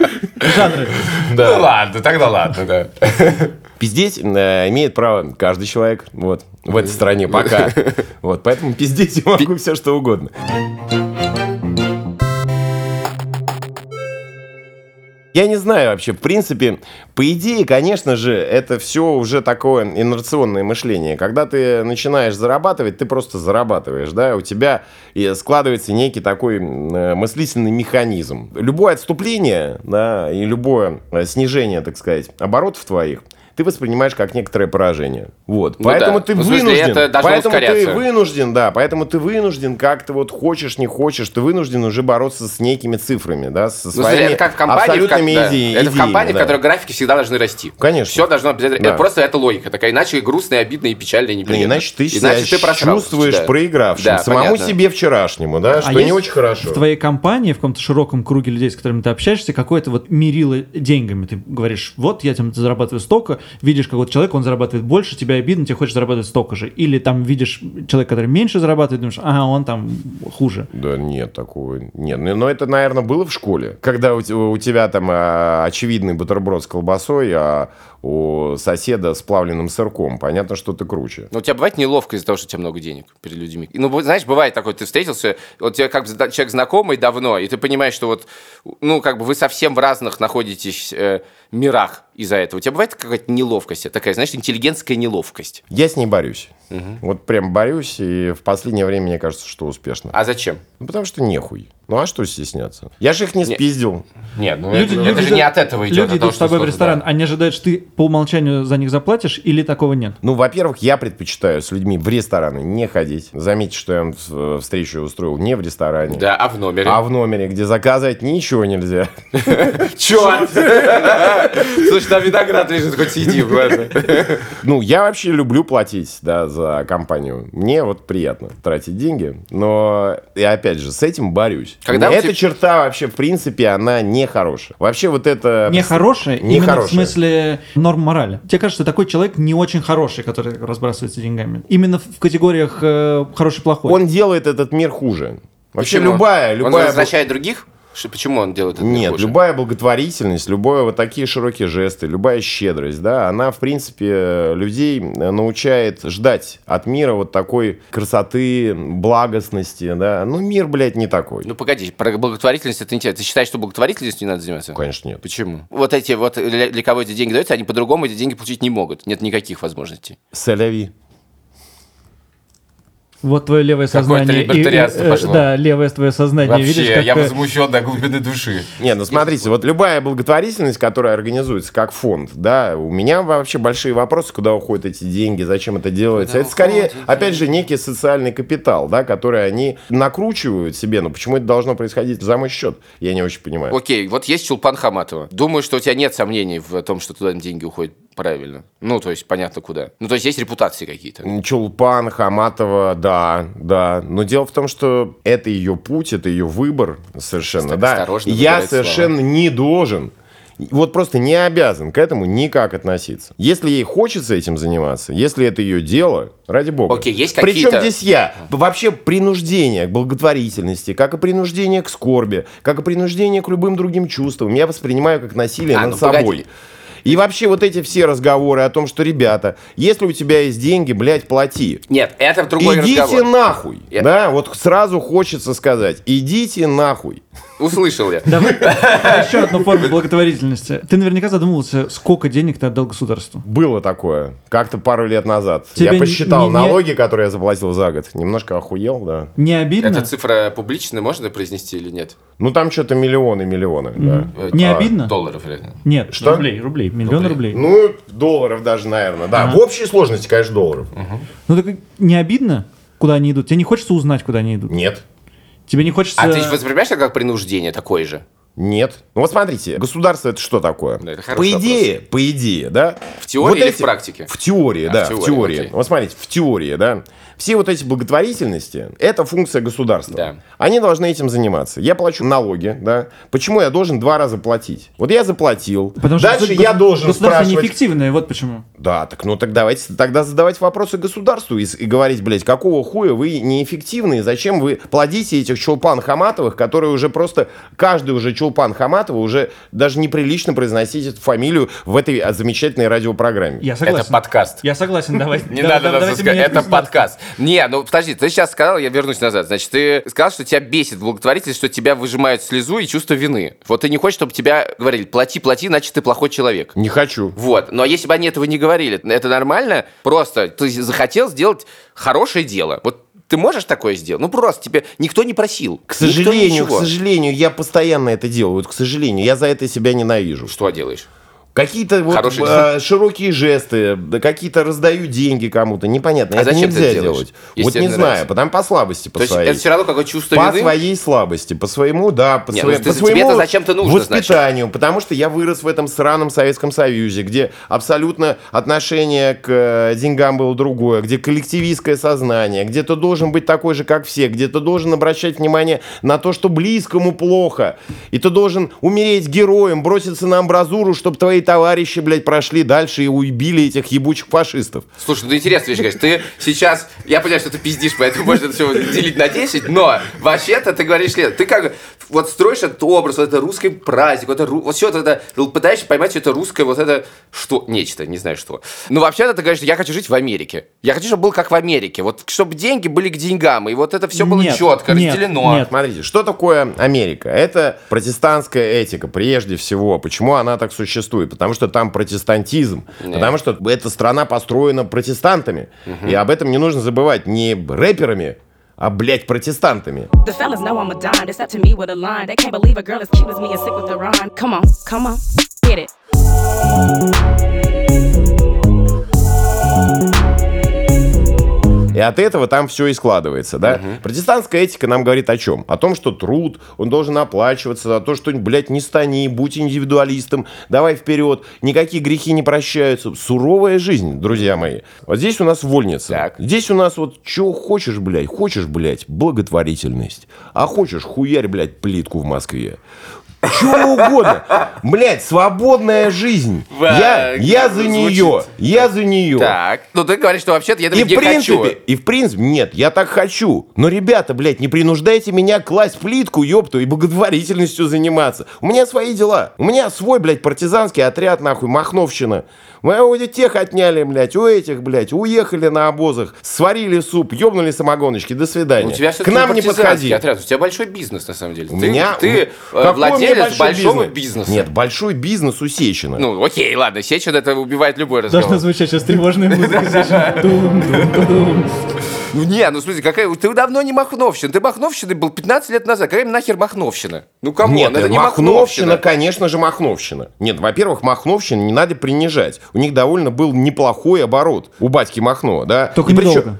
Speaker 3: Жанры.
Speaker 2: Ну ладно, тогда ладно, да.
Speaker 4: Пиздеть э, имеет право каждый человек вот, в этой стране пока. Вот, поэтому пиздеть я могу все что угодно. Я не знаю вообще, в принципе, по идее, конечно же, это все уже такое инерционное мышление. Когда ты начинаешь зарабатывать, ты просто зарабатываешь, да, у тебя и складывается некий такой э, мыслительный механизм. Любое отступление, да, и любое э, снижение, так сказать, оборотов твоих, ты воспринимаешь как некоторое поражение. Вот.
Speaker 2: Ну
Speaker 4: поэтому
Speaker 2: да.
Speaker 4: ты
Speaker 2: Ну, смысле,
Speaker 4: вынужден.
Speaker 2: это
Speaker 4: поэтому ты
Speaker 2: ускоряться.
Speaker 4: вынужден, да, поэтому ты вынужден как-то вот хочешь, не хочешь, ты вынужден уже бороться с некими цифрами, да, со
Speaker 2: Ну,
Speaker 4: своими
Speaker 2: это как в компании, в
Speaker 4: абсолютными
Speaker 2: как- да.
Speaker 4: иде-
Speaker 2: Это в
Speaker 4: идеями,
Speaker 2: компании,
Speaker 4: да.
Speaker 2: в которой графики всегда должны расти.
Speaker 4: Конечно.
Speaker 2: Все должно обязательно.
Speaker 4: Да.
Speaker 2: Это просто это логика такая. Иначе грустно, и обидно, и печально, и неприятно.
Speaker 4: иначе ты
Speaker 2: Иначе
Speaker 4: себя
Speaker 2: ты просрал,
Speaker 4: чувствуешь
Speaker 2: да.
Speaker 4: проигравшим
Speaker 2: Да,
Speaker 4: самому
Speaker 2: понятно.
Speaker 4: себе вчерашнему, да, что
Speaker 3: А
Speaker 4: не
Speaker 3: есть
Speaker 4: очень хорошо.
Speaker 3: В твоей компании, в каком-то широком круге людей, с которыми ты общаешься, какое-то вот мерило деньгами. Ты говоришь, вот я там зарабатываю столько, видишь какого-то человека, он зарабатывает больше, тебе обидно, тебе хочешь зарабатывать столько же. Или там видишь человека, который меньше зарабатывает, думаешь, ага, он там хуже.
Speaker 4: Да нет, такого нет. Ну, Но это, наверное, было в школе. Когда у, у тебя там а, очевидный бутерброд с колбасой, а у соседа с плавленным сырком. Понятно, что ты круче.
Speaker 2: Но у тебя бывает неловко из-за того, что у тебя много денег перед людьми. Ну, знаешь, бывает такое, ты встретился, вот тебе как бы человек знакомый давно, и ты понимаешь, что вот, ну, как бы вы совсем в разных находитесь э, мирах. из-за этого? У тебя бывает какая-то неловкость, такая, знаешь, интеллигентская неловкость?
Speaker 4: Я с ней борюсь. Вот прям борюсь, и в последнее время мне кажется, что успешно.
Speaker 2: А зачем?
Speaker 4: Ну, потому что нехуй. Ну, а что стесняться? Я же их не спиздил.
Speaker 2: Нет, ну
Speaker 3: Люди-
Speaker 2: это,
Speaker 3: люди
Speaker 2: это же не от этого идет.
Speaker 3: Люди идут с тобой в ресторан,
Speaker 2: да.
Speaker 3: они ожидают, что ты по умолчанию за них заплатишь, или такого нет?
Speaker 4: Ну, во-первых, я предпочитаю с людьми в рестораны не ходить. Заметьте, что я в- встречу устроил не в ресторане,
Speaker 2: Да, а в номере?
Speaker 4: а в номере, где заказать ничего нельзя.
Speaker 2: Черт! Слушай, там виноград лежит, хоть сиди.
Speaker 4: Ну, я вообще люблю платить, да, за компанию. Мне вот приятно тратить деньги, но я опять же с этим борюсь.
Speaker 2: Когда у
Speaker 4: Эта
Speaker 2: тебя-
Speaker 4: черта вообще, в принципе, она не хорошая. Вообще вот это...
Speaker 3: Нехорошее,
Speaker 4: Не
Speaker 3: именно
Speaker 4: хорошее.
Speaker 3: в смысле норм морали. Тебе кажется, такой человек не очень хороший, который разбрасывается деньгами. Именно в категориях э, хороший-плохой.
Speaker 4: Он делает этот мир хуже. Вообще
Speaker 2: Почему?
Speaker 4: любая,
Speaker 2: Он
Speaker 4: любая...
Speaker 2: возвращает других? Что- Почему он делает это?
Speaker 4: Нет,
Speaker 2: хуже?
Speaker 4: любая благотворительность, любое вот такие широкие жесты, любая щедрость, да, она, в принципе, людей научает ждать от мира вот такой красоты, благостности, да. Ну, мир, блядь, не такой.
Speaker 2: Ну, погоди, про благотворительность это интересно. Ты считаешь, что благотворительностью не надо заниматься?
Speaker 4: Конечно, нет.
Speaker 2: Почему? Вот эти вот, для, для кого эти деньги даются, они по-другому эти деньги получить не могут. Нет никаких возможностей.
Speaker 4: Селяви.
Speaker 3: Вот твое левое сознание. и-
Speaker 2: либертарианство
Speaker 3: э,
Speaker 2: пошло.
Speaker 3: Да, левое твое сознание. Видишь, как... э,
Speaker 2: возмущен до глубины души.
Speaker 4: Не, ну смотрите, вот любая благотворительность, которая организуется как фонд, да, у меня вообще большие вопросы, куда уходят эти деньги, зачем это делается.
Speaker 2: Куда
Speaker 4: это скорее,
Speaker 2: уходят
Speaker 4: опять же, некий социальный капитал, да, который они накручивают себе. Но почему это должно происходить за мой счет? Я не очень понимаю.
Speaker 2: Окей, вот есть Чулпан Хаматова. Думаю, что у тебя нет сомнений в том, что туда деньги уходят правильно. Ну, то есть, понятно, куда. Ну, то есть, есть репутации какие-то.
Speaker 4: Чулпан, Хаматова, да, да. Но дело в том, что это ее путь, это ее выбор совершенно,
Speaker 2: Так
Speaker 4: да.
Speaker 2: осторожно
Speaker 4: Я совершенно не должен, вот просто не обязан к этому никак относиться. Если ей хочется этим заниматься, если это ее дело, ради бога.
Speaker 2: Окей, есть
Speaker 4: Причем
Speaker 2: какие-то-
Speaker 4: здесь я? Вообще принуждение к благотворительности, как и принуждение к скорби, как и принуждение к любым другим чувствам, я воспринимаю как насилие
Speaker 2: А,
Speaker 4: над
Speaker 2: ну погоди.
Speaker 4: И вообще вот эти все разговоры о том, что, ребята, если у тебя есть деньги, блядь, плати.
Speaker 2: Нет, это другой
Speaker 4: идите
Speaker 2: разговор.
Speaker 4: нахуй.
Speaker 2: Я-
Speaker 4: Да, вот сразу хочется сказать, идите нахуй.
Speaker 2: Услышал я.
Speaker 3: Давай еще одну форму благотворительности. Ты наверняка задумывался, сколько денег ты отдал государству.
Speaker 4: Было такое. Как-то пару лет назад.
Speaker 3: Тебе
Speaker 4: я
Speaker 3: не-
Speaker 4: посчитал
Speaker 3: не- не-
Speaker 4: налоги, которые я заплатил за год. Немножко охуел, да.
Speaker 3: Не обидно?
Speaker 2: Эта цифра публичная, можно произнести или нет?
Speaker 4: Ну там что-то миллионы, миллионы, да.
Speaker 2: Э,
Speaker 3: Не
Speaker 2: а,
Speaker 3: обидно?
Speaker 2: Долларов или нет?
Speaker 3: Нет,
Speaker 4: Что?
Speaker 3: рублей, рублей, миллион рублей.
Speaker 4: Ну, долларов даже, наверное, да. В общей сложности, конечно, долларов.
Speaker 3: Ну так не обидно, куда они идут? Тебе не хочется узнать, куда они идут?
Speaker 4: Нет.
Speaker 3: Тебе не хочется...
Speaker 2: А ты воспринимаешь это как принуждение такое же?
Speaker 4: Нет. Ну вот смотрите, государство это что такое?
Speaker 2: Да, это
Speaker 4: по идее, по идее, да?
Speaker 2: В теории или в практике?
Speaker 4: В теории,
Speaker 2: А,
Speaker 4: да,
Speaker 2: в
Speaker 4: в
Speaker 2: теории,
Speaker 4: теории.
Speaker 2: окей.
Speaker 4: Вот смотрите, в теории, да. Все вот эти благотворительности – это функция государства.
Speaker 2: Да.
Speaker 4: Они должны этим заниматься. Я плачу налоги, да. Почему я должен два раза платить? Вот я заплатил.
Speaker 3: Потому что
Speaker 4: Дальше
Speaker 3: госу-
Speaker 4: я должен
Speaker 3: государство
Speaker 4: спрашивать.
Speaker 3: неэффективное, вот почему.
Speaker 4: Да, так ну так давайте тогда задавать вопросы государству и, и говорить, блядь, какого хуя вы неэффективные, зачем вы плодите этих чулпан Хаматовых, которые уже просто, каждый уже чулпан Хаматова уже даже неприлично произносить эту фамилию в этой а, замечательной радиопрограмме.
Speaker 3: Я согласен.
Speaker 2: Это подкаст.
Speaker 3: Я согласен, давай.
Speaker 2: Не надо нас это подкаст. Не, ну подожди, ты сейчас сказал, я вернусь назад. Значит, ты сказал, что тебя бесит благотворительность, что тебя выжимают слезу и чувство вины. Вот ты не хочешь, чтобы тебя говорили, плати, плати, иначе ты плохой человек.
Speaker 4: Не хочу.
Speaker 2: Вот. Но если бы они этого не говорили, это нормально. Просто ты захотел сделать хорошее дело. Вот ты можешь такое сделать? Ну просто тебе никто не просил.
Speaker 4: К сожалению, к сожалению, я постоянно это делаю. Вот, к сожалению, я за это себя ненавижу.
Speaker 2: Что делаешь?
Speaker 4: Какие-то вот э, широкие жесты, да какие-то раздаю деньги кому-то, непонятно.
Speaker 2: А
Speaker 4: это
Speaker 2: зачем
Speaker 4: нельзя
Speaker 2: это
Speaker 4: делать. Вот не знаю,
Speaker 2: нравится?
Speaker 4: потому по слабости, по
Speaker 2: То
Speaker 4: своей.
Speaker 2: это все равно какое чувство
Speaker 4: По
Speaker 2: вины?
Speaker 4: своей слабости, по своему, да, по,
Speaker 2: Не,
Speaker 4: своей-
Speaker 2: ну
Speaker 4: по своему
Speaker 2: тебе-то зачем-то нужно,
Speaker 4: воспитанию, потому что я вырос в этом сраном Советском Союзе, где абсолютно отношение к э, деньгам было другое, где коллективистское сознание, где ты должен быть такой же, как все, где ты должен обращать внимание на то, что близкому плохо, и ты должен умереть героем, броситься на амбразуру, чтобы твои товарищи, блядь, прошли дальше и убили этих ебучих фашистов.
Speaker 2: Слушай, ну интересная вещь, конечно. Ты сейчас, я понимаю, что ты пиздишь, поэтому можно это все делить на 10, но вообще-то ты говоришь, ты как вот строишь этот образ, вот это русский праздник, вот, это, вот все это, пытаешься поймать все это русское, вот это что, нечто, не знаю что. Ну, вообще-то ты говоришь, я хочу жить в Америке. Я хочу, чтобы было как в Америке. Вот, чтобы деньги были к деньгам, и вот это все было
Speaker 3: Нет,
Speaker 2: четко,
Speaker 3: нет,
Speaker 2: разделено.
Speaker 3: нет.
Speaker 4: Смотрите, что такое Америка? Это протестантская этика, прежде всего. Почему она так существует? Потому что там протестантизм. Потому что эта страна построена протестантами. И об этом не нужно забывать. Не рэперами, а, блядь, протестантами.
Speaker 5: The fellas know I'm a dime.
Speaker 4: От этого там все и складывается, да? Протестантская этика нам говорит о чем? О том, что труд, он должен оплачиваться, за то, что, блядь, не стани, будь индивидуалистом, давай вперед, никакие грехи не прощаются. Суровая жизнь, друзья мои. Вот здесь у нас вольница.
Speaker 2: Так.
Speaker 4: Здесь у нас вот что хочешь, блядь, хочешь, блядь, благотворительность, а хочешь хуярь, блядь, плитку в Москве. Что угодно. Блядь, свободная жизнь. Я, я за нее. Я за нее.
Speaker 2: Так, ну ты говоришь, что вообще-то я этого
Speaker 4: И в
Speaker 2: не
Speaker 4: принципе,
Speaker 2: хочу.
Speaker 4: и в принципе, нет, я так хочу. Но, ребята, блядь, не принуждайте меня класть плитку, ёпту, и благотворительностью заниматься. У меня свои дела. У меня свой, блядь, партизанский отряд, нахуй, Махновщина. Мы у тех отняли, блядь, у этих, блядь, уехали на обозах, сварили суп, ёбнули самогоночки, до свидания.
Speaker 2: У тебя
Speaker 4: К нам не подходи.
Speaker 2: отряд, у тебя большой бизнес, на самом деле.
Speaker 4: У
Speaker 2: ты,
Speaker 4: меня...
Speaker 2: ты э,
Speaker 4: Какой меня
Speaker 2: владелец
Speaker 4: большой
Speaker 2: большого
Speaker 4: бизнес?
Speaker 2: бизнеса.
Speaker 4: Нет, большой бизнес у Сечина.
Speaker 2: Ну, окей, ладно, Сечин это убивает любой разговор.
Speaker 3: Должна звучать сейчас тревожная музыка. Дум-дум-дум-дум.
Speaker 2: Ну, не, ну, смотри, какая... ты давно не Махновщина. Ты Махновщиной был 15 лет назад. Какая нахер Махновщина? Ну, кому?
Speaker 4: Нет,
Speaker 2: это не
Speaker 4: Махновщина,
Speaker 2: Махновщина.
Speaker 4: конечно же, Махновщина. Нет, во-первых, Махновщина не надо принижать. У них довольно был неплохой оборот у батьки Махно, да?
Speaker 3: Только
Speaker 4: И причем-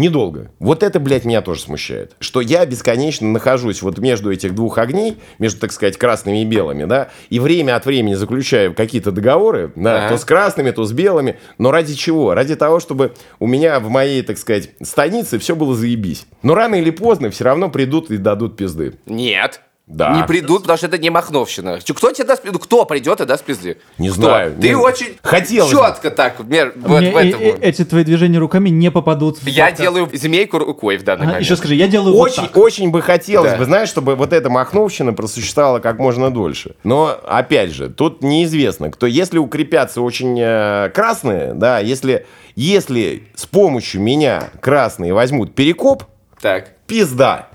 Speaker 3: недолго.
Speaker 4: Вот это, блядь, меня тоже смущает. Что я бесконечно нахожусь вот между этих двух огней, между, так сказать, красными и белыми, да, и время от времени заключаю какие-то договоры, да,
Speaker 2: Ага.
Speaker 4: то с красными, то с белыми. Но ради чего? Ради того, чтобы у меня в моей, так сказать, станице все было заебись. Но рано или поздно все равно придут и дадут пизды.
Speaker 2: Нет.
Speaker 4: Да.
Speaker 2: Не придут, потому что это не Махновщина. Кто тебе даст пизду? Кто придет и даст пизды?
Speaker 4: Не
Speaker 2: Кто?
Speaker 4: знаю.
Speaker 2: Ты
Speaker 4: Не-
Speaker 2: очень
Speaker 4: Хотелось бы.
Speaker 2: четко так мер- вот в этом.
Speaker 3: и- эти твои движения руками не попадут в
Speaker 2: Я
Speaker 3: подкаст.
Speaker 2: делаю змейку рукой в данный
Speaker 3: Ага,
Speaker 2: момент.
Speaker 3: Еще скажи, я делаю вот
Speaker 4: Очень,
Speaker 3: так.
Speaker 4: очень бы хотелось
Speaker 2: Да.
Speaker 4: бы, знаешь, чтобы вот эта махновщина просуществовала как можно дольше. Но, опять же, тут неизвестно, кто, если укрепятся очень э, красные, да, если, если с помощью меня красные возьмут перекоп,
Speaker 2: Так.
Speaker 4: Пизда.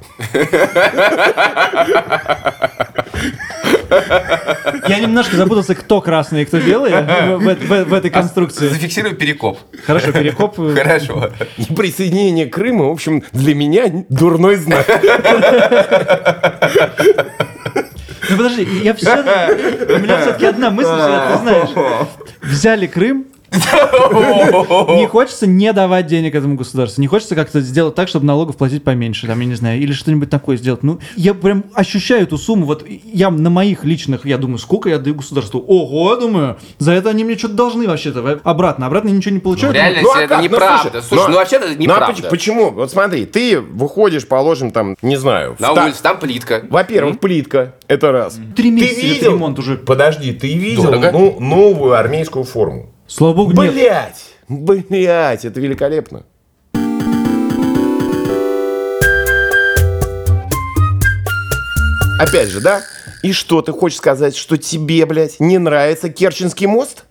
Speaker 3: Я немножко запутался, кто красный и кто белый в, в- в- в этой конструкции.
Speaker 2: Зафиксируй перекоп.
Speaker 3: Хорошо, перекоп.
Speaker 2: Хорошо.
Speaker 4: И присоединение Крыма, в общем, для меня дурной знак.
Speaker 3: Ну подожди, я все... У меня все-таки одна мысль, ты знаешь. Взяли Крым, не хочется не давать денег этому государству. Не хочется как-то сделать так, чтобы налогов платить поменьше, там, я не знаю, или что-нибудь такое сделать. Ну, я прям ощущаю эту сумму. Вот я на моих личных, я думаю, сколько я даю государству? Ого, я думаю, за это они мне что-то должны вообще-то. Обратно, обратно ничего не получают.
Speaker 2: реальности
Speaker 4: Ну, а
Speaker 2: это?
Speaker 4: Ну,
Speaker 2: неправда.
Speaker 4: слушай, ну,
Speaker 2: ну вообще-то это
Speaker 4: Ну, а
Speaker 2: неправда.
Speaker 4: поч- почему? Вот смотри, ты выходишь, положим, там, не знаю,
Speaker 2: На улице там плитка.
Speaker 4: Во-первых, плитка. Это раз.
Speaker 3: Три месяца ремонт уже.
Speaker 4: Подожди, ты видел ну, новую армейскую форму?
Speaker 3: Слава богу, нет.
Speaker 4: Блять! Блять, это великолепно. Опять же, да? И что, ты хочешь сказать, что тебе, блядь, не нравится Керченский мост?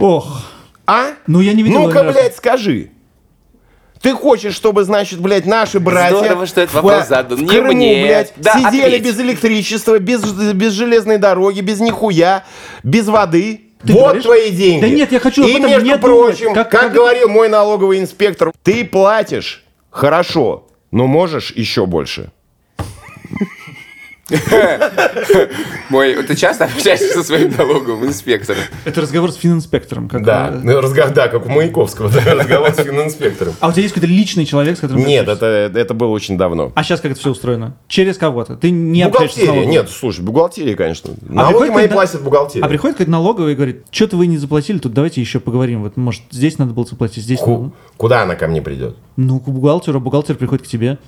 Speaker 3: Ох,
Speaker 4: А?
Speaker 3: ну я не видел.
Speaker 4: Ну-ка, блядь, скажи. Ты хочешь, чтобы, значит, блядь, наши братья
Speaker 2: Здорово, что этот
Speaker 4: в-
Speaker 2: вопрос задан.
Speaker 4: в
Speaker 2: Не
Speaker 4: Крыму,
Speaker 2: мне.
Speaker 4: блядь,
Speaker 2: Да,
Speaker 4: сидели
Speaker 2: ответь.
Speaker 4: без электричества, без, без железной дороги, без нихуя, без воды.
Speaker 3: Ты
Speaker 4: вот
Speaker 3: говоришь?
Speaker 4: твои деньги.
Speaker 3: Да нет, я хочу
Speaker 4: И, между
Speaker 3: не думать.
Speaker 4: прочим,
Speaker 3: Как-
Speaker 4: как,
Speaker 3: как-
Speaker 4: говорил мой налоговый инспектор, ты платишь хорошо, но можешь еще больше.
Speaker 2: Мой, ты часто общаешься со своим налоговым инспектором?
Speaker 3: Это разговор с фининспектором. Как
Speaker 4: Да,
Speaker 3: бы.
Speaker 4: ну, разговор, да, как у Маяковского, да, разговор с фининспектором.
Speaker 3: А у тебя есть какой-то личный человек, с которым
Speaker 4: Нет, это, это было очень давно.
Speaker 3: А сейчас как это все устроено? Через кого-то? Ты не общаешься с налоговой?
Speaker 4: нет, слушай, бухгалтерия, конечно. Налоги
Speaker 3: А приходит
Speaker 4: мои платят бухгалтерия.
Speaker 3: А приходит какой-то налоговый и говорит, что-то вы не заплатили, тут давайте еще поговорим. Вот, может, здесь надо было заплатить, здесь.
Speaker 4: Куда она ко мне придет?
Speaker 3: Ну, к бухгалтеру, бухгалтер приходит к тебе.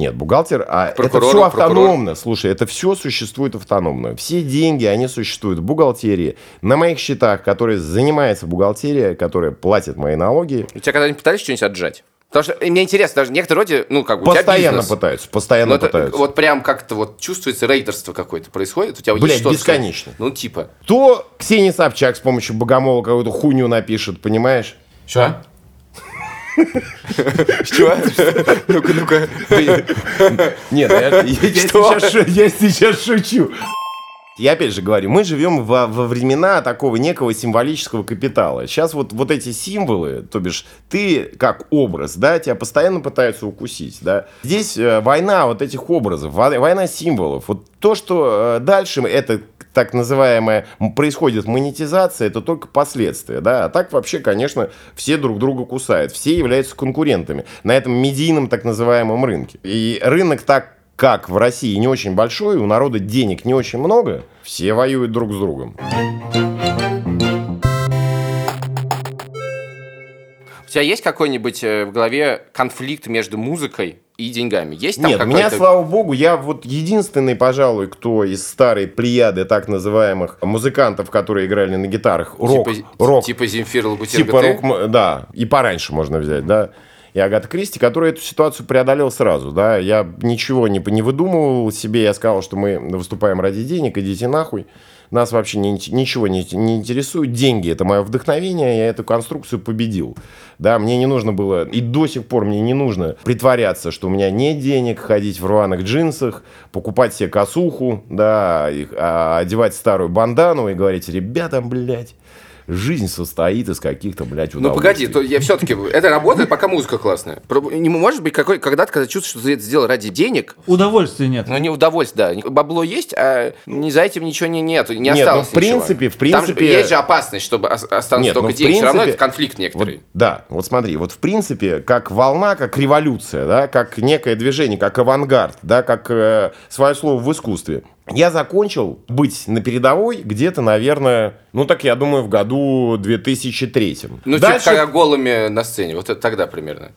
Speaker 4: Нет, бухгалтер, а это все
Speaker 2: прокурор.
Speaker 4: автономно. Слушай, это все существует автономно. Все деньги, они существуют в бухгалтерии. На моих счетах, которые занимается бухгалтерия, которая платит мои налоги.
Speaker 2: У тебя когда-нибудь пытались что-нибудь отжать? Потому что мне интересно, даже некоторые вроде, ну, как бы,
Speaker 4: Постоянно пытаются,
Speaker 2: Но
Speaker 4: постоянно
Speaker 2: это
Speaker 4: пытаются.
Speaker 2: вот прям как-то вот чувствуется рейдерство какое-то происходит. У тебя
Speaker 4: Блядь,
Speaker 2: есть что-то-
Speaker 4: бесконечно.
Speaker 2: Ну, типа.
Speaker 4: То Ксения Собчак с помощью Богомола какую-то хуйню напишет, понимаешь?
Speaker 2: Что? Что? Ну-ка, ну-ка.
Speaker 4: Нет, я, я сейчас, шучу. Я опять же говорю, мы живем во, во времена такого некого символического капитала. Сейчас вот, вот эти символы, то бишь ты как образ, да, тебя постоянно пытаются укусить, да. Здесь э, война вот этих образов, во- война символов. Вот то, что э, дальше это так называемая происходит монетизация, это только последствия, да. А так вообще, конечно, все друг друга кусают, все являются конкурентами на этом медийном так называемом рынке. И рынок так как в России не очень большой, у народа денег не очень много, все воюют друг с другом.
Speaker 2: У тебя есть какой-нибудь э, в голове конфликт между музыкой и деньгами? Есть там
Speaker 4: Нет, у меня, слава богу, я вот единственный, пожалуй, кто из старой плеяды так называемых музыкантов, которые играли на гитарах, рок,
Speaker 2: типа,
Speaker 4: рок,
Speaker 2: типа Земфира Лагутенко,
Speaker 4: типа
Speaker 2: ты?
Speaker 4: рок, да, и пораньше можно взять, да, и Агата Кристи, который эту ситуацию преодолел сразу, да, я ничего не, не выдумывал себе, я сказал, что мы выступаем ради денег, идите нахуй, нас вообще не ничего не, не интересует, деньги это мое вдохновение, я эту конструкцию победил, да, мне не нужно было, и до сих пор мне не нужно притворяться, что у меня нет денег, ходить в рваных джинсах, покупать себе косуху, да, и, а, одевать старую бандану и говорить, ребята, блядь, жизнь состоит из каких-то, блядь,
Speaker 2: Ну погоди,
Speaker 4: удовольствий».
Speaker 2: то я все-таки это работает, пока музыка классная. Не может быть какой, когда-то, когда чувствуешь, что ты это сделал ради денег,
Speaker 3: Удовольствия нет.
Speaker 2: но не удовольствие, да. Бабло есть, а не за этим ничего не нет, не
Speaker 4: Нет,
Speaker 2: осталось
Speaker 4: ну, в принципе,
Speaker 2: ничего.
Speaker 4: в принципе-
Speaker 2: Там же есть же опасность, чтобы ос- останутся
Speaker 4: Нет,
Speaker 2: только
Speaker 4: ну, в
Speaker 2: деньги. Все равно
Speaker 4: принципе-
Speaker 2: это конфликт
Speaker 4: Вот,
Speaker 2: некоторый.
Speaker 4: да, вот смотри, вот в принципе, как волна, как революция, да, как некое движение, как авангард, да, как э, свое слово в искусстве. Я закончил быть на передовой где-то, наверное, ну так я думаю, в году 2003.
Speaker 2: Ну,
Speaker 4: Дальше,
Speaker 2: типа, когда голыми на сцене, вот это тогда примерно.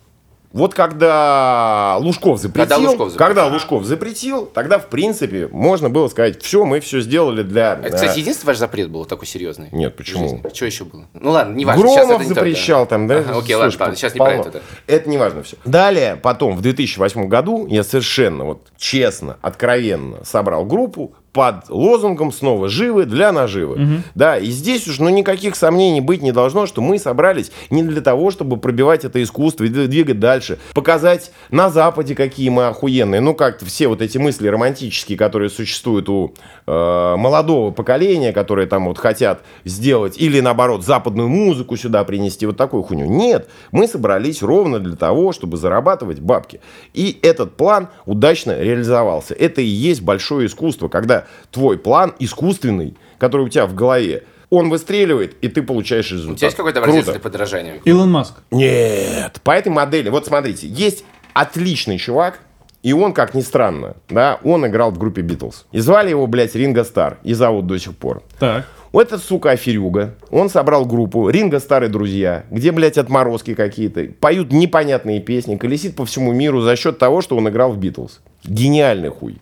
Speaker 4: Вот когда Лужков запретил,
Speaker 2: Когда Лужков запретил.
Speaker 4: когда Лужков запретил, тогда, в принципе, можно было сказать, все, мы все сделали для...
Speaker 2: Это,
Speaker 4: э,
Speaker 2: кстати, единственный ваш запрет был такой серьезный?
Speaker 4: Нет, почему?
Speaker 2: Что еще было? Ну ладно, не важно.
Speaker 4: Громов
Speaker 2: это не то,
Speaker 4: запрещал
Speaker 2: да.
Speaker 4: там, да?
Speaker 2: Ага, окей, ладно,
Speaker 4: Слушай,
Speaker 2: ладно, сейчас не
Speaker 4: полно.
Speaker 2: про это, да.
Speaker 4: Это не важно все. Далее, потом, в 2008 году я совершенно вот честно, откровенно собрал группу под лозунгом «Снова живы для наживы». Да, и здесь уж ну, никаких сомнений быть не должно, что мы собрались не для того, чтобы пробивать это искусство и двигать дальше, показать на Западе, какие мы охуенные. Ну, как все вот эти мысли романтические, которые существуют у э, молодого поколения, которые там вот хотят сделать, или наоборот, западную музыку сюда принести, вот такую хуйню. Нет, мы собрались ровно для того, чтобы зарабатывать бабки. И этот план удачно реализовался. Это и есть большое искусство, когда твой план искусственный, который у тебя в голове, он выстреливает, и ты получаешь результат.
Speaker 2: У тебя есть какой-то образец для подражания?
Speaker 3: Илон Маск.
Speaker 4: Нет, по этой модели, вот смотрите, есть отличный чувак, и он, как ни странно, да, он играл в группе Битлз. И звали его, блядь, Ринго Стар, и зовут до сих пор.
Speaker 3: Так.
Speaker 4: Вот этот, сука, аферюга, он собрал группу Ринго Старые Друзья, где, блядь, отморозки какие-то, поют непонятные песни, колесит по всему миру за счет того, что он играл в Битлз. Гениальный хуй.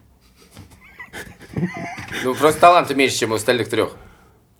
Speaker 2: Ну, просто таланта меньше, чем у остальных трех.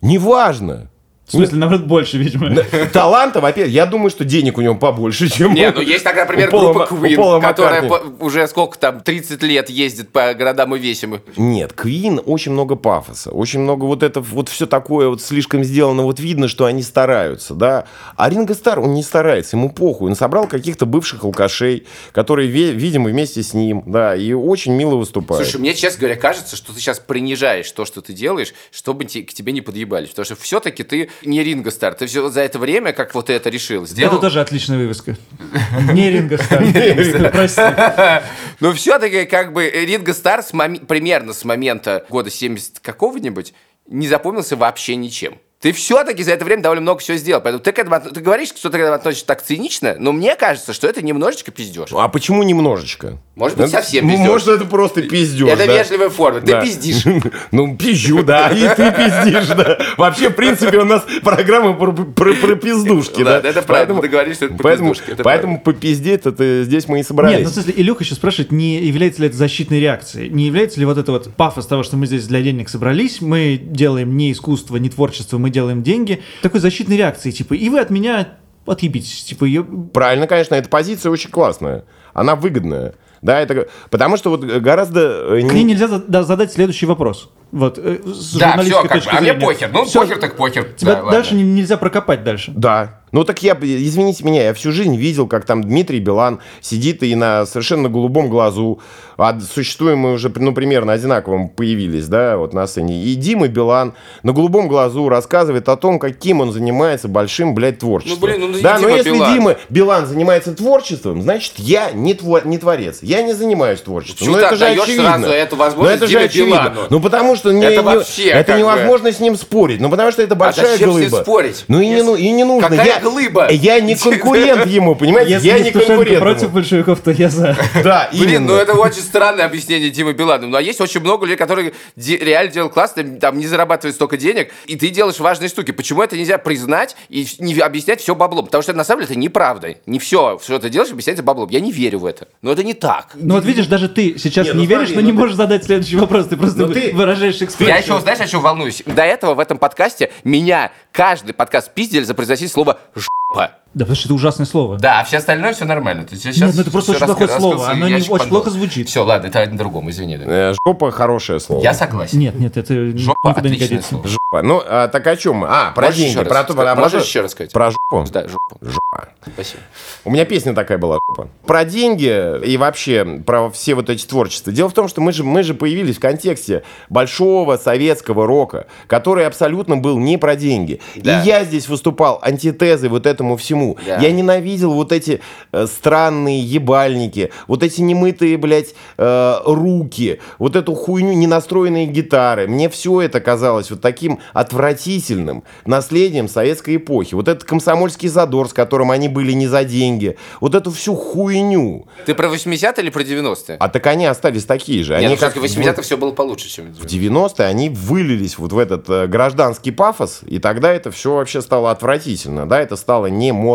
Speaker 4: Неважно.
Speaker 3: В смысле, наоборот, больше, видимо.
Speaker 4: Таланта, во-первых, я думаю, что денег у него побольше, чем
Speaker 2: Не,
Speaker 4: у-
Speaker 2: ну есть такая, например, группа Queen, которая уже сколько там, 30 лет ездит по городам и весям.
Speaker 4: Нет, Квин очень много пафоса, очень много вот это вот все такое вот слишком сделано, вот видно, что они стараются, да. А Ринго Стар, он не старается, ему похуй, он собрал каких-то бывших алкашей, которые, видимо, вместе с ним, да, и очень мило выступают.
Speaker 2: Слушай, мне, честно говоря, кажется, что ты сейчас принижаешь то, что ты делаешь, чтобы к тебе не подъебались. Потому что все-таки ты не Ринго Стар. Ты все за это время, как вот это решил, сделал.
Speaker 3: Это тоже отличная вывеска. Не Ринго Стар. Прости.
Speaker 2: Но все-таки как бы Ринго Стар примерно с момента года 70 какого-нибудь не запомнился вообще ничем. Ты все-таки за это время довольно много всего сделал. Поэтому ты, к этому, ты говоришь, что ты к этому относишься так цинично, но мне кажется, что это немножечко пиздеж.
Speaker 4: А почему немножечко?
Speaker 2: Может быть,
Speaker 4: Это-
Speaker 2: совсем
Speaker 4: ну,
Speaker 2: пиздёж.
Speaker 4: Может, это просто пиздеж,
Speaker 2: это
Speaker 4: да?
Speaker 2: вежливая форма. Ты
Speaker 4: Да.
Speaker 2: пиздишь.
Speaker 4: Ну, пизжу, да, и ты пиздишь, да. Вообще, в принципе, у нас программа про, про- про пиздушки, да.
Speaker 2: Это правда. Мы договорились, что это про пиздушки, это
Speaker 4: поэтому попиздеть, это здесь мы и собрались.
Speaker 3: Нет, ну, в смысле, Илюха еще спрашивает, не является ли это защитной реакцией? Не является ли вот это вот пафос того, что мы здесь для денег собрались, мы делаем не искусство, не творчество, мы делаем деньги, такой защитной реакцией, типа, и вы от меня отъебитесь. Типа, ее...
Speaker 4: Правильно, конечно, эта позиция очень классная. Она выгодная. Да, это... Потому что вот гораздо... э,
Speaker 3: К ней нельзя за- да, задать следующий вопрос. Вот, э, с
Speaker 2: Да, все, как бы. А мне похер. Ну,
Speaker 3: Всё,
Speaker 2: похер так похер.
Speaker 3: Тебя
Speaker 2: Да,
Speaker 3: дальше
Speaker 2: ладно.
Speaker 3: не- нельзя прокопать дальше.
Speaker 4: Да. Ну так я, извините меня, я всю жизнь видел, как там Дмитрий Билан сидит и на совершенно голубом глазу, а существуем мы уже, ну, примерно одинаковым появились, да, вот на сцене. И Дима Билан на голубом глазу рассказывает о том, каким он занимается большим, блядь, творчеством.
Speaker 2: Ну, блин, ну, не
Speaker 4: да, но
Speaker 2: Дима
Speaker 4: если
Speaker 2: Билан.
Speaker 4: Дима Билан занимается творчеством, значит, я не, тво- не творец, я не занимаюсь творчеством. Ну, это же очевидно.
Speaker 2: сразу эту
Speaker 4: Ну,
Speaker 2: возможность
Speaker 4: это же
Speaker 2: Диме
Speaker 4: очевидно.
Speaker 2: Билану?
Speaker 4: Ну, потому что не,
Speaker 2: Это
Speaker 4: не-
Speaker 2: вообще
Speaker 4: это
Speaker 2: как бы-
Speaker 4: невозможно с ним спорить. Ну, потому что это большая
Speaker 2: зачем с ним
Speaker 4: глыба.
Speaker 2: спорить?
Speaker 4: Ну, и не, ну, и не нужно.
Speaker 2: Какая
Speaker 4: я,
Speaker 2: глыба?
Speaker 4: Я не конкурент ему, понимаете?
Speaker 3: Если
Speaker 4: я не конкурент
Speaker 3: против большевиков, то я за.
Speaker 4: Да,
Speaker 2: Блин, ну это очень странное объяснение Димы Билана. Ну а есть очень много людей, которые реально делают классно, там не зарабатывают столько денег, и ты делаешь важные штуки. Почему это нельзя признать и не объяснять все баблом? Потому что на самом деле это неправда. Не все, что ты делаешь, объясняется баблом. Я не верю в это. Но это не так.
Speaker 3: Ну вот видишь, даже ты сейчас
Speaker 4: Не, ну
Speaker 3: веришь, но
Speaker 4: ну
Speaker 3: не
Speaker 4: ты-
Speaker 3: можешь задать следующий вопрос. Ты просто
Speaker 4: Ну
Speaker 3: выражаешь экспертизу.
Speaker 2: Я еще, знаешь, о чем волнуюсь? До этого в этом подкасте меня каждый подкаст пиздили за произносить слово «жопа».
Speaker 3: Да, потому что это ужасное слово.
Speaker 2: Да, а все остальное все нормально. То есть я
Speaker 3: Нет, ну это просто очень плохое слово, оно не- очень плохо звучит.
Speaker 2: Все, ладно, это на другом, извини. да.
Speaker 4: Э, Жопа хорошее слово.
Speaker 2: Я согласен.
Speaker 3: Нет, нет, это
Speaker 2: Жопа
Speaker 3: никуда не
Speaker 2: отличное
Speaker 3: годится.
Speaker 2: слово.
Speaker 4: Жопа. Ну, а, так о чем? мы? А, про
Speaker 2: Можешь
Speaker 4: деньги.
Speaker 2: еще
Speaker 4: Про то,
Speaker 2: сказать?
Speaker 4: про-
Speaker 2: Можешь еще раз сказать?
Speaker 4: Про жопу.
Speaker 2: Да, жопа.
Speaker 4: Жопа.
Speaker 2: Спасибо.
Speaker 4: У меня песня такая была. жопа. Про деньги и вообще про все вот эти творчества. Дело в том, что мы же, мы же появились в контексте большого советского рока, который абсолютно был не про деньги.
Speaker 2: Да.
Speaker 4: И я здесь выступал антитезой вот этому всему.
Speaker 2: Да.
Speaker 4: Я ненавидел вот эти э, странные ебальники, вот эти немытые, блядь, э, руки, вот эту хуйню, ненастроенные гитары. Мне все это казалось вот таким отвратительным наследием советской эпохи. Вот этот комсомольский задор, с которым они были не за деньги. Вот эту всю хуйню.
Speaker 2: Ты про 80-е или про 90-е?
Speaker 4: А так они остались такие же.
Speaker 2: Нет,
Speaker 4: Они
Speaker 2: ну, все-таки в
Speaker 4: вот
Speaker 2: 80-х все было получше, чем
Speaker 4: в 90-е они вылились вот в этот э, гражданский пафос, и тогда это все вообще стало отвратительно, да, это стало не модно,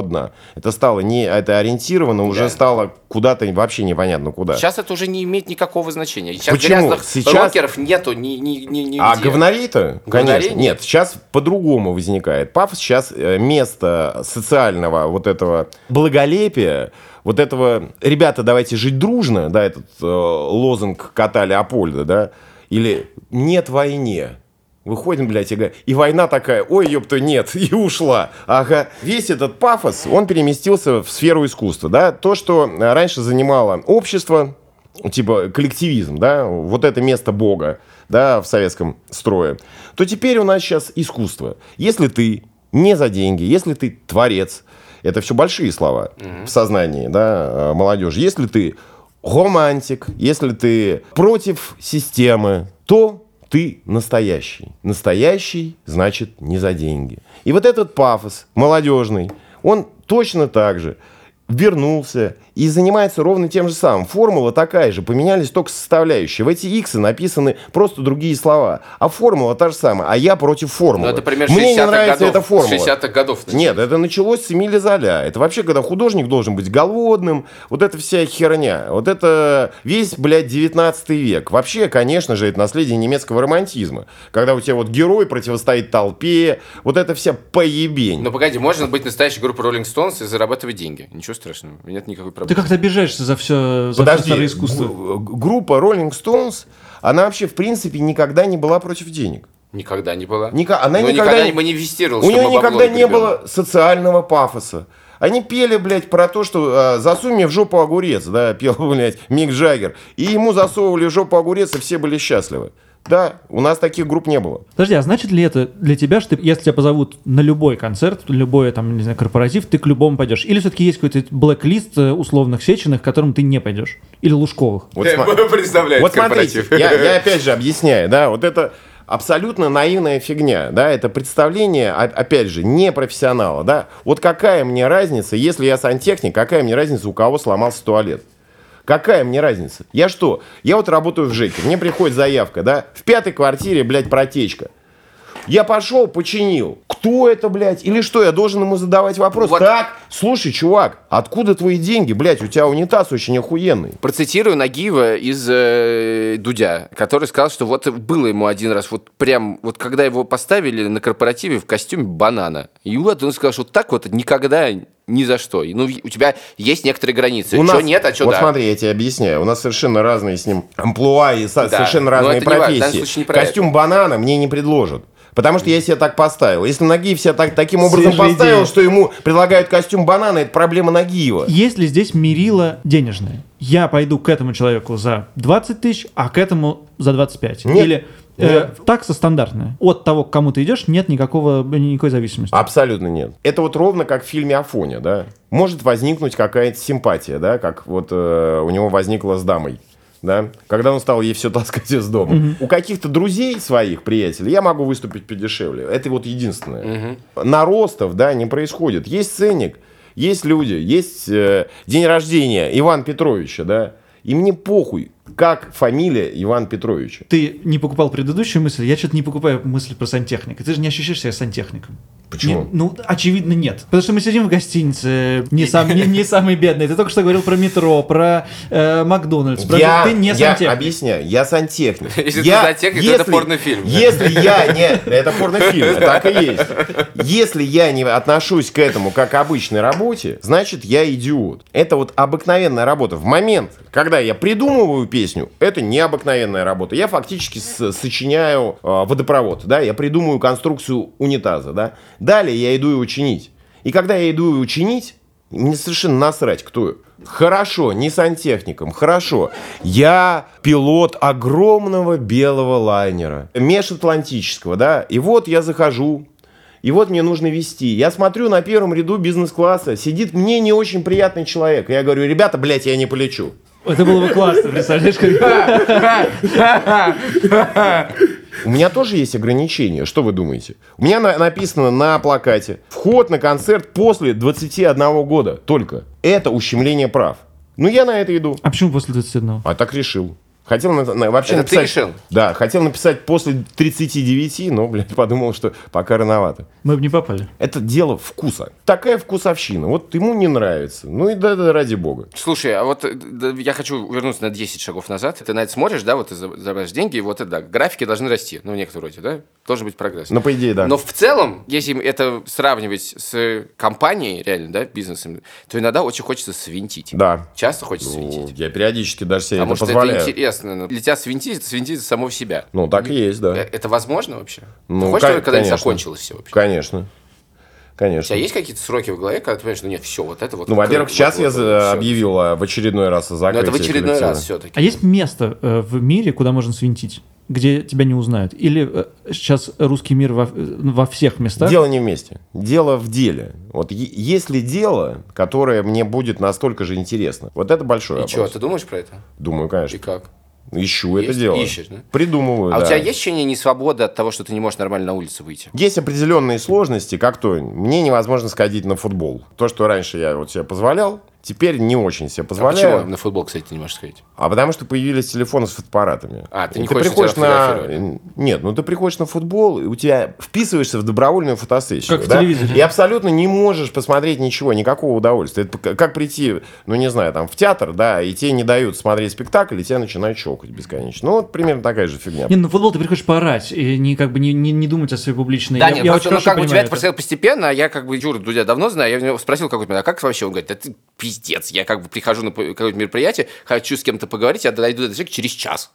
Speaker 4: это стало не, это ориентировано, уже
Speaker 2: Да.
Speaker 4: стало куда-то вообще непонятно куда.
Speaker 2: Сейчас это уже не имеет никакого значения. Сейчас
Speaker 4: Почему? Сейчас-
Speaker 2: рокеров нету ни, ни, ни, нигде.
Speaker 4: А говнарей-то,
Speaker 2: Говнарей
Speaker 4: конечно,
Speaker 2: нет.
Speaker 4: сейчас по-другому возникает. Пафос сейчас э, место социального вот этого благолепия, вот этого, ребята, давайте жить дружно, да, этот э, лозунг кота Леопольда, да, или нет войне. Выходим, блядь, и, говорим, и война такая, ой, ёпта, нет, и ушла. Ага. Весь этот пафос, он переместился в сферу искусства, да. То, что раньше занимало общество, типа коллективизм, да, вот это место Бога, да, в советском строе, то теперь у нас сейчас искусство. Если ты не за деньги, если ты творец, это все большие слова в сознании, да, э, молодежи. Если ты романтик, если ты против системы, то ты настоящий. Настоящий значит не за деньги. И вот этот пафос молодежный, он точно так же вернулся и занимается ровно тем же самым. Формула такая же, поменялись только составляющие. В эти иксы написаны просто другие слова. А формула та же самая. А я против формулы.
Speaker 2: Ну, это примерно
Speaker 4: Мне не
Speaker 2: 60-х
Speaker 4: нравится
Speaker 2: годов.
Speaker 4: эта формула.
Speaker 2: 60-х годов. началось.
Speaker 4: Нет, это началось с Эмиля Золя. Это вообще, когда художник должен быть голодным, вот эта вся херня. Вот это весь, блядь, 19 век. Вообще, конечно же, это наследие немецкого романтизма. Когда у тебя вот герой противостоит толпе, вот это вся поебень.
Speaker 2: Ну погоди, можно быть настоящей группой Rolling Stones и зарабатывать деньги. Ничего страшного, нет никакой
Speaker 3: Ты как-то обижаешься за все, за
Speaker 4: Подожди,
Speaker 3: все старое искусство.
Speaker 4: группа Rolling Stones, она вообще, в принципе, никогда не была против денег.
Speaker 2: Никогда не была.
Speaker 4: Ника- она никогда
Speaker 2: никогда
Speaker 4: не-
Speaker 2: манифестировала,
Speaker 4: У нее никогда не было социального пафоса. Они пели, блядь, про то, что э, засунь мне в жопу огурец, да, пел, блядь, Мик Джаггер. И ему засовывали в жопу огурец, и все были счастливы. Да, у нас таких групп не было.
Speaker 3: Подожди, а значит ли это для тебя, что ты, если тебя позовут на любой концерт, любой там, не знаю, корпоратив, ты к любому пойдешь? Или все-таки есть какой-то блэк-лист э, условных сеченых, к которым ты не пойдешь? Или лужковых?
Speaker 4: Вот,
Speaker 2: Представляете
Speaker 4: вот смотрите, я, я опять же объясняю, да, вот это абсолютно наивная фигня, да, это представление, опять же, не профессионала, да. Вот какая мне разница, если я сантехник, какая мне разница, у кого сломался туалет? Какая мне разница? Я что? Я вот работаю в ЖЭКе, мне приходит заявка, да, в пятой квартире, блядь, протечка. Я пошел, починил. Кто это, блядь? Или что, я должен ему задавать вопрос?
Speaker 2: Вот.
Speaker 4: Так, слушай, чувак, откуда твои деньги, блядь? У тебя унитаз очень охуенный.
Speaker 2: Процитирую Нагиева из э, Дудя, который сказал, что вот было ему один раз, вот прям, вот когда его поставили на корпоративе в костюме банана, и вот он сказал, что так вот никогда ни за что. Ну, у тебя есть некоторые границы.
Speaker 4: У
Speaker 2: Что
Speaker 4: нас-
Speaker 2: нет, а что
Speaker 4: Вот
Speaker 2: да.
Speaker 4: смотри, я тебе объясняю. У нас совершенно разные с ним амплуа и
Speaker 2: Да.
Speaker 4: совершенно
Speaker 2: Но
Speaker 4: разные
Speaker 2: это важно.
Speaker 4: Профессии.
Speaker 2: про
Speaker 4: Костюм банана мне не предложат. Потому что я себя так поставил. Если Нагиев себя так, таким образом
Speaker 3: Свежая
Speaker 4: поставил,
Speaker 3: идея.
Speaker 4: что ему предлагают костюм банана, это проблема Нагиева.
Speaker 3: Есть ли здесь мерило денежное? Я пойду к этому человеку за 20 тысяч, а к этому за 25.
Speaker 4: Нет.
Speaker 3: Или э, такса стандартная. От того, к кому ты идешь, нет никакого, никакой зависимости.
Speaker 4: Абсолютно нет. Это вот ровно как в фильме Афоня, да. Может возникнуть какая-то симпатия, да, как вот э, у него возникла с дамой. Да, когда он стал ей все таскать из дома. У каких-то друзей своих, приятелей, я могу выступить подешевле. Это вот единственное. Наростов, да, не происходит. Есть ценник, есть люди, есть э, день рождения Ивана Петровича, да. И мне похуй, как фамилия Ивана Петровича.
Speaker 3: Ты не покупал предыдущую мысль, я что-то не покупаю мысль про сантехника. Ты же не ощущаешь себя сантехником.
Speaker 4: Почему?
Speaker 3: Не- ну, очевидно, нет. Потому что мы сидим в гостинице, не, сам, не, не самый бедный. Ты только что говорил про метро, про э, Макдональдс. Про
Speaker 4: Я,
Speaker 3: ты не
Speaker 4: я
Speaker 3: сантехник.
Speaker 4: объясняю, я сантехник.
Speaker 2: Если
Speaker 4: я,
Speaker 2: ты сантехник, то это порнофильм.
Speaker 4: Если я не... Это порнофильм, так и есть. Если я не отношусь к этому как к обычной работе, значит, я идиот. Это вот обыкновенная работа. В момент, когда я придумываю песню, это необыкновенная работа. Я фактически с- сочиняю э, водопровод, да, я придумываю конструкцию унитаза, да. Далее я иду его чинить. И когда я иду его чинить, мне совершенно насрать, кто. Хорошо, не сантехником, хорошо. Я пилот огромного белого лайнера, межатлантического, да, и вот я захожу, и вот мне нужно вести. Я смотрю на первом ряду бизнес-класса, сидит мне не очень приятный человек. И я говорю, ребята, блядь, я не полечу.
Speaker 3: Это было бы классно, представляешь?
Speaker 4: У меня тоже есть ограничения. Что вы думаете? У меня на- написано на плакате «Вход на концерт после 21 года только». Это ущемление прав. Ну, я на это иду.
Speaker 3: А почему после 21?
Speaker 4: А так решил. Хотел на- на- вообще
Speaker 2: Это ты
Speaker 4: написать...
Speaker 2: решил?
Speaker 4: Да, хотел написать после 39, но, блядь, подумал, что пока рановато.
Speaker 3: Мы бы не попали.
Speaker 4: Это дело вкуса. Такая вкусовщина. Вот ему не нравится. Ну и да, да ради бога.
Speaker 2: Слушай, а вот э, да, я хочу вернуться на 10 шагов назад. Ты на это смотришь, да, вот ты за- забираешь деньги, и вот это, да, графики должны расти. Ну, в некотором роде, да? Должен быть прогресс.
Speaker 4: Ну, по идее, да.
Speaker 2: Но в целом, если это сравнивать с компанией, реально, да, бизнесом, то иногда очень хочется свинтить.
Speaker 4: Да.
Speaker 2: Часто хочется
Speaker 4: Ну,
Speaker 2: свинтить.
Speaker 4: я периодически даже себе это
Speaker 2: Потому что
Speaker 4: позволяю.
Speaker 2: это интересно. Ну, Для тебя свинтить, это свинтить самого себя.
Speaker 4: Ну, так и есть, да.
Speaker 2: Э, Это возможно вообще?
Speaker 4: Ну,
Speaker 2: Ты хочешь, чтобы когда-нибудь закончилось все вообще?
Speaker 4: Конечно.
Speaker 2: У
Speaker 4: Конечно.
Speaker 2: тебя есть какие-то сроки в голове, когда ты понимаешь, ну нет, все, вот это вот...
Speaker 4: Ну, во-первых, сейчас
Speaker 2: вот,
Speaker 4: я
Speaker 2: вот,
Speaker 4: за-
Speaker 2: всё.
Speaker 4: объявил а, в очередной раз о
Speaker 2: Но
Speaker 4: закрытии
Speaker 2: это в очередной
Speaker 4: коллектива.
Speaker 2: раз все-таки.
Speaker 3: А есть место э, в мире, куда можно свинтить? Где тебя не узнают? Или э, сейчас русский мир во, э, во всех местах?
Speaker 4: Дело не вместе. Дело в деле. Вот е- есть ли дело, которое мне будет настолько же интересно? Вот это большой
Speaker 2: И
Speaker 4: вопрос.
Speaker 2: что, ты думаешь про это?
Speaker 4: Думаю,
Speaker 2: И
Speaker 4: конечно.
Speaker 2: как?
Speaker 4: Ищу это
Speaker 2: Есть?
Speaker 4: дело.
Speaker 2: Ищешь, да?
Speaker 4: Придумываю,
Speaker 2: А
Speaker 4: да.
Speaker 2: у тебя есть ощущение несвободы от того, что ты не можешь нормально на улицу выйти?
Speaker 4: Есть определенные сложности, как то мне невозможно сходить на футбол. То, что раньше я вот себе позволял, теперь не очень себе
Speaker 2: А
Speaker 4: позволяю.
Speaker 2: почему на футбол, кстати, ты не можешь сходить?
Speaker 4: А потому что появились телефоны с фотоаппаратами.
Speaker 2: А, ты не хочешь
Speaker 4: приходишь на... Нет, ну ты приходишь на футбол, и у тебя вписываешься в добровольную фотосессию.
Speaker 3: Как в
Speaker 4: да?
Speaker 3: телевизоре.
Speaker 4: И абсолютно не можешь посмотреть ничего, никакого удовольствия. Это как прийти, ну не знаю, там в театр, да, и тебе не дают смотреть спектакль, и тебя начинают щелкать бесконечно. Ну вот примерно такая же фигня.
Speaker 3: Не, ну на футбол ты приходишь поорать, и не, как бы, не, не, не думать о своей публичной.
Speaker 2: Да,
Speaker 3: я,
Speaker 2: нет,
Speaker 3: я
Speaker 2: просто,
Speaker 3: очень
Speaker 2: ну, как бы у тебя это происходило постепенно, а я как бы Юру Дудя давно знаю, я у него спросил какой-то а как вообще? Он говорит, да ты пиздец, я как бы прихожу на какое-то мероприятие, хочу с кем-то поговорить, я дойду до этого человека через час.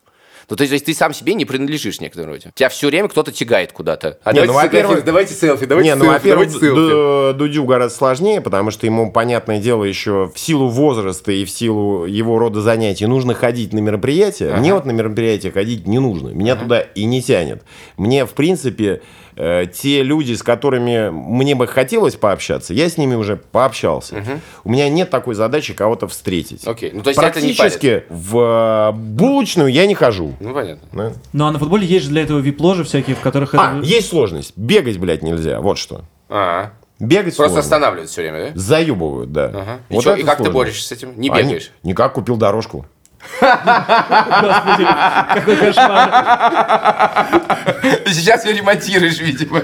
Speaker 2: Ну, то есть ты сам себе не принадлежишь в некотором роде. Тебя все время кто-то тягает куда-то. А
Speaker 4: Не, ну,
Speaker 2: давайте
Speaker 4: во-первых-
Speaker 2: сфотографируем, давайте селфи, давайте
Speaker 4: не, ну,
Speaker 2: селфи,
Speaker 4: во-первых,
Speaker 2: давайте селфи.
Speaker 4: Ду- Дудю гораздо сложнее, потому что ему, понятное дело, еще в силу возраста и в силу его рода занятий нужно ходить на мероприятия. Мне вот на мероприятия ходить не нужно. Меня туда и не тянет. Мне, в принципе, э, те люди, с которыми мне бы хотелось пообщаться, я с ними уже пообщался. У меня нет такой задачи кого-то встретить.
Speaker 2: Окей, ну, то есть это не
Speaker 4: Практически в э, булочную я не хожу.
Speaker 2: Ну, понятно.
Speaker 4: Да?
Speaker 3: Ну, а на футболе есть же для этого вип-ложи всякие, в которых
Speaker 4: А,
Speaker 3: это...
Speaker 4: есть сложность. Бегать, блядь, нельзя. Вот что.
Speaker 2: А,
Speaker 4: Бегать
Speaker 2: просто
Speaker 4: сложно.
Speaker 2: останавливают все время, да?
Speaker 4: Заебывают, да.
Speaker 2: Ага. И,
Speaker 4: Вот это
Speaker 2: и как ты
Speaker 4: сложно.
Speaker 2: борешься с этим? Не
Speaker 4: А,
Speaker 2: бегаешь?
Speaker 4: никак, купил дорожку.
Speaker 3: Господи, какой кошмар.
Speaker 2: Сейчас ее ремонтируешь, видимо.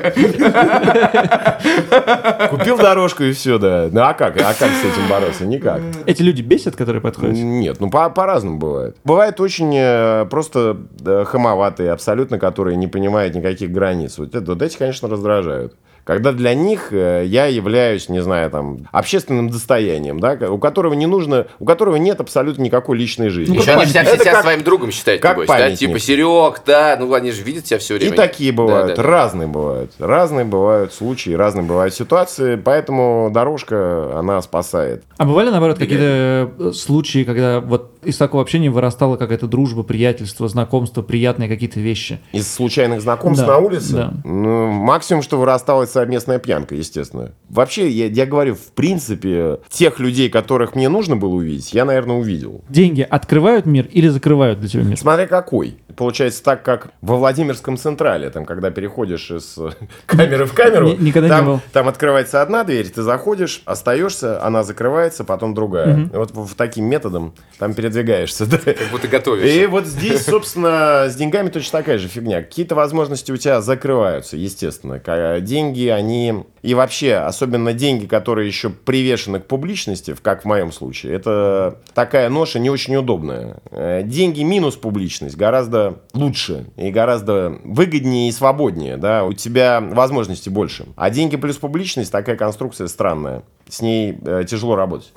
Speaker 4: Купил дорожку и все, да. Ну а как? А как с этим бороться? Никак.
Speaker 3: Эти люди бесят, которые подходят?
Speaker 4: Нет, ну по- по-разному бывает. Бывает очень э, просто э, хамоватые, абсолютно, которые не понимают никаких границ. Вот, это, вот эти, конечно, раздражают. Когда для них э, я являюсь, не знаю, там, общественным достоянием, да, у которого не нужно, у которого нет абсолютно никакой личной жизни.
Speaker 2: Еще они себя, себя
Speaker 4: как-
Speaker 2: своим другом считают,
Speaker 4: как
Speaker 2: небось, да?
Speaker 4: памятник.
Speaker 2: Типа, Серег, да, ну они же видят тебя все время.
Speaker 4: И такие бывают,
Speaker 2: Да, да, да.
Speaker 4: разные бывают. Разные бывают случаи, разные бывают ситуации, поэтому дорожка, она спасает.
Speaker 3: А бывали, наоборот, какие-то э, случаи, когда вот из такого общения вырастала какая-то дружба, приятельство, знакомство, приятные какие-то вещи?
Speaker 4: Из случайных знакомств
Speaker 3: Да,
Speaker 4: на улице?
Speaker 3: да.
Speaker 4: Ну, максимум, что вырастала это совместная пьянка, естественно. Вообще, я, я говорю, в принципе, тех людей, которых мне нужно было увидеть, я, наверное, увидел.
Speaker 3: Деньги открывают мир или закрывают для тебя мир?
Speaker 4: Смотря какой. Получается так, как во Владимирском Централе, там, когда переходишь из э, камеры в камеру,
Speaker 3: Ни- никогда не
Speaker 4: там,
Speaker 3: был.
Speaker 4: там открывается одна дверь, ты заходишь, остаешься, она закрывается, потом другая. И вот в, таким методом там передвигаешься. да.
Speaker 2: Как будто готовишься.
Speaker 4: И вот здесь, собственно, с деньгами точно такая же фигня. Какие-то возможности у тебя закрываются, естественно. Ка- Деньги, они... И вообще, особенно деньги, которые еще привешены к публичности, как в моем случае, это такая ноша не очень удобная. Э, Деньги минус публичность гораздо лучше и гораздо выгоднее и свободнее. Да? У тебя возможностей больше. А деньги плюс публичность такая конструкция странная. С ней э, тяжело работать.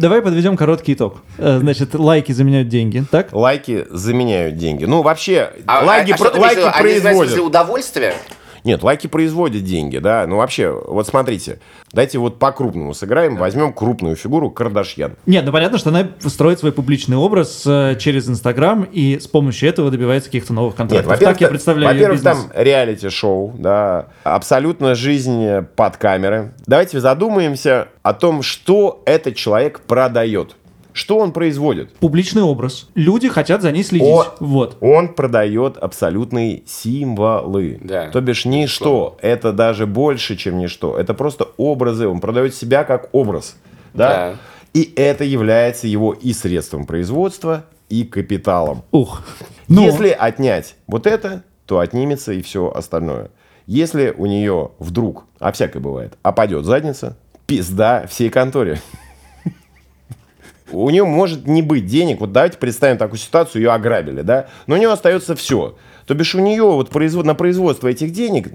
Speaker 3: Давай подведем короткий итог. Э, Значит, лайки заменяют деньги, так?
Speaker 4: Лайки заменяют деньги. Ну, вообще,
Speaker 2: А,
Speaker 4: лайки,
Speaker 2: а- а
Speaker 4: про- лайки производят.
Speaker 2: для удовольствия?
Speaker 4: Нет, лайки производят деньги, да. Ну, вообще, вот смотрите. Дайте вот по-крупному сыграем. Возьмем крупную фигуру Кардашьян.
Speaker 3: Нет, ну понятно, что она строит свой публичный образ э, через Инстаграм и с помощью этого добивается каких-то новых
Speaker 4: Нет,
Speaker 3: контактов.
Speaker 4: во-первых,
Speaker 3: так я
Speaker 4: та-
Speaker 3: представляю
Speaker 4: во-первых, там реалити-шоу, да, абсолютно жизнь под камеры. Давайте задумаемся о том, что этот человек продает. Что он производит?
Speaker 3: Публичный образ. Люди хотят за ней следить.
Speaker 4: О.
Speaker 3: Вот.
Speaker 4: Он продает абсолютные символы.
Speaker 2: Да.
Speaker 4: То бишь ничто. Это даже больше, чем ничто. Это просто образы. Он продает себя как образ. Да?
Speaker 2: Да.
Speaker 4: И это является его и средством производства, и капиталом.
Speaker 3: Ух. Ну,
Speaker 4: Если отнять вот это, то отнимется и все остальное. Если у нее вдруг, а всякое бывает, опадет задница, пизда всей конторе. У нее может не быть денег. Вот давайте представим такую ситуацию, ее ограбили, да? Но у нее остается все. То бишь у нее вот производ, на производство этих денег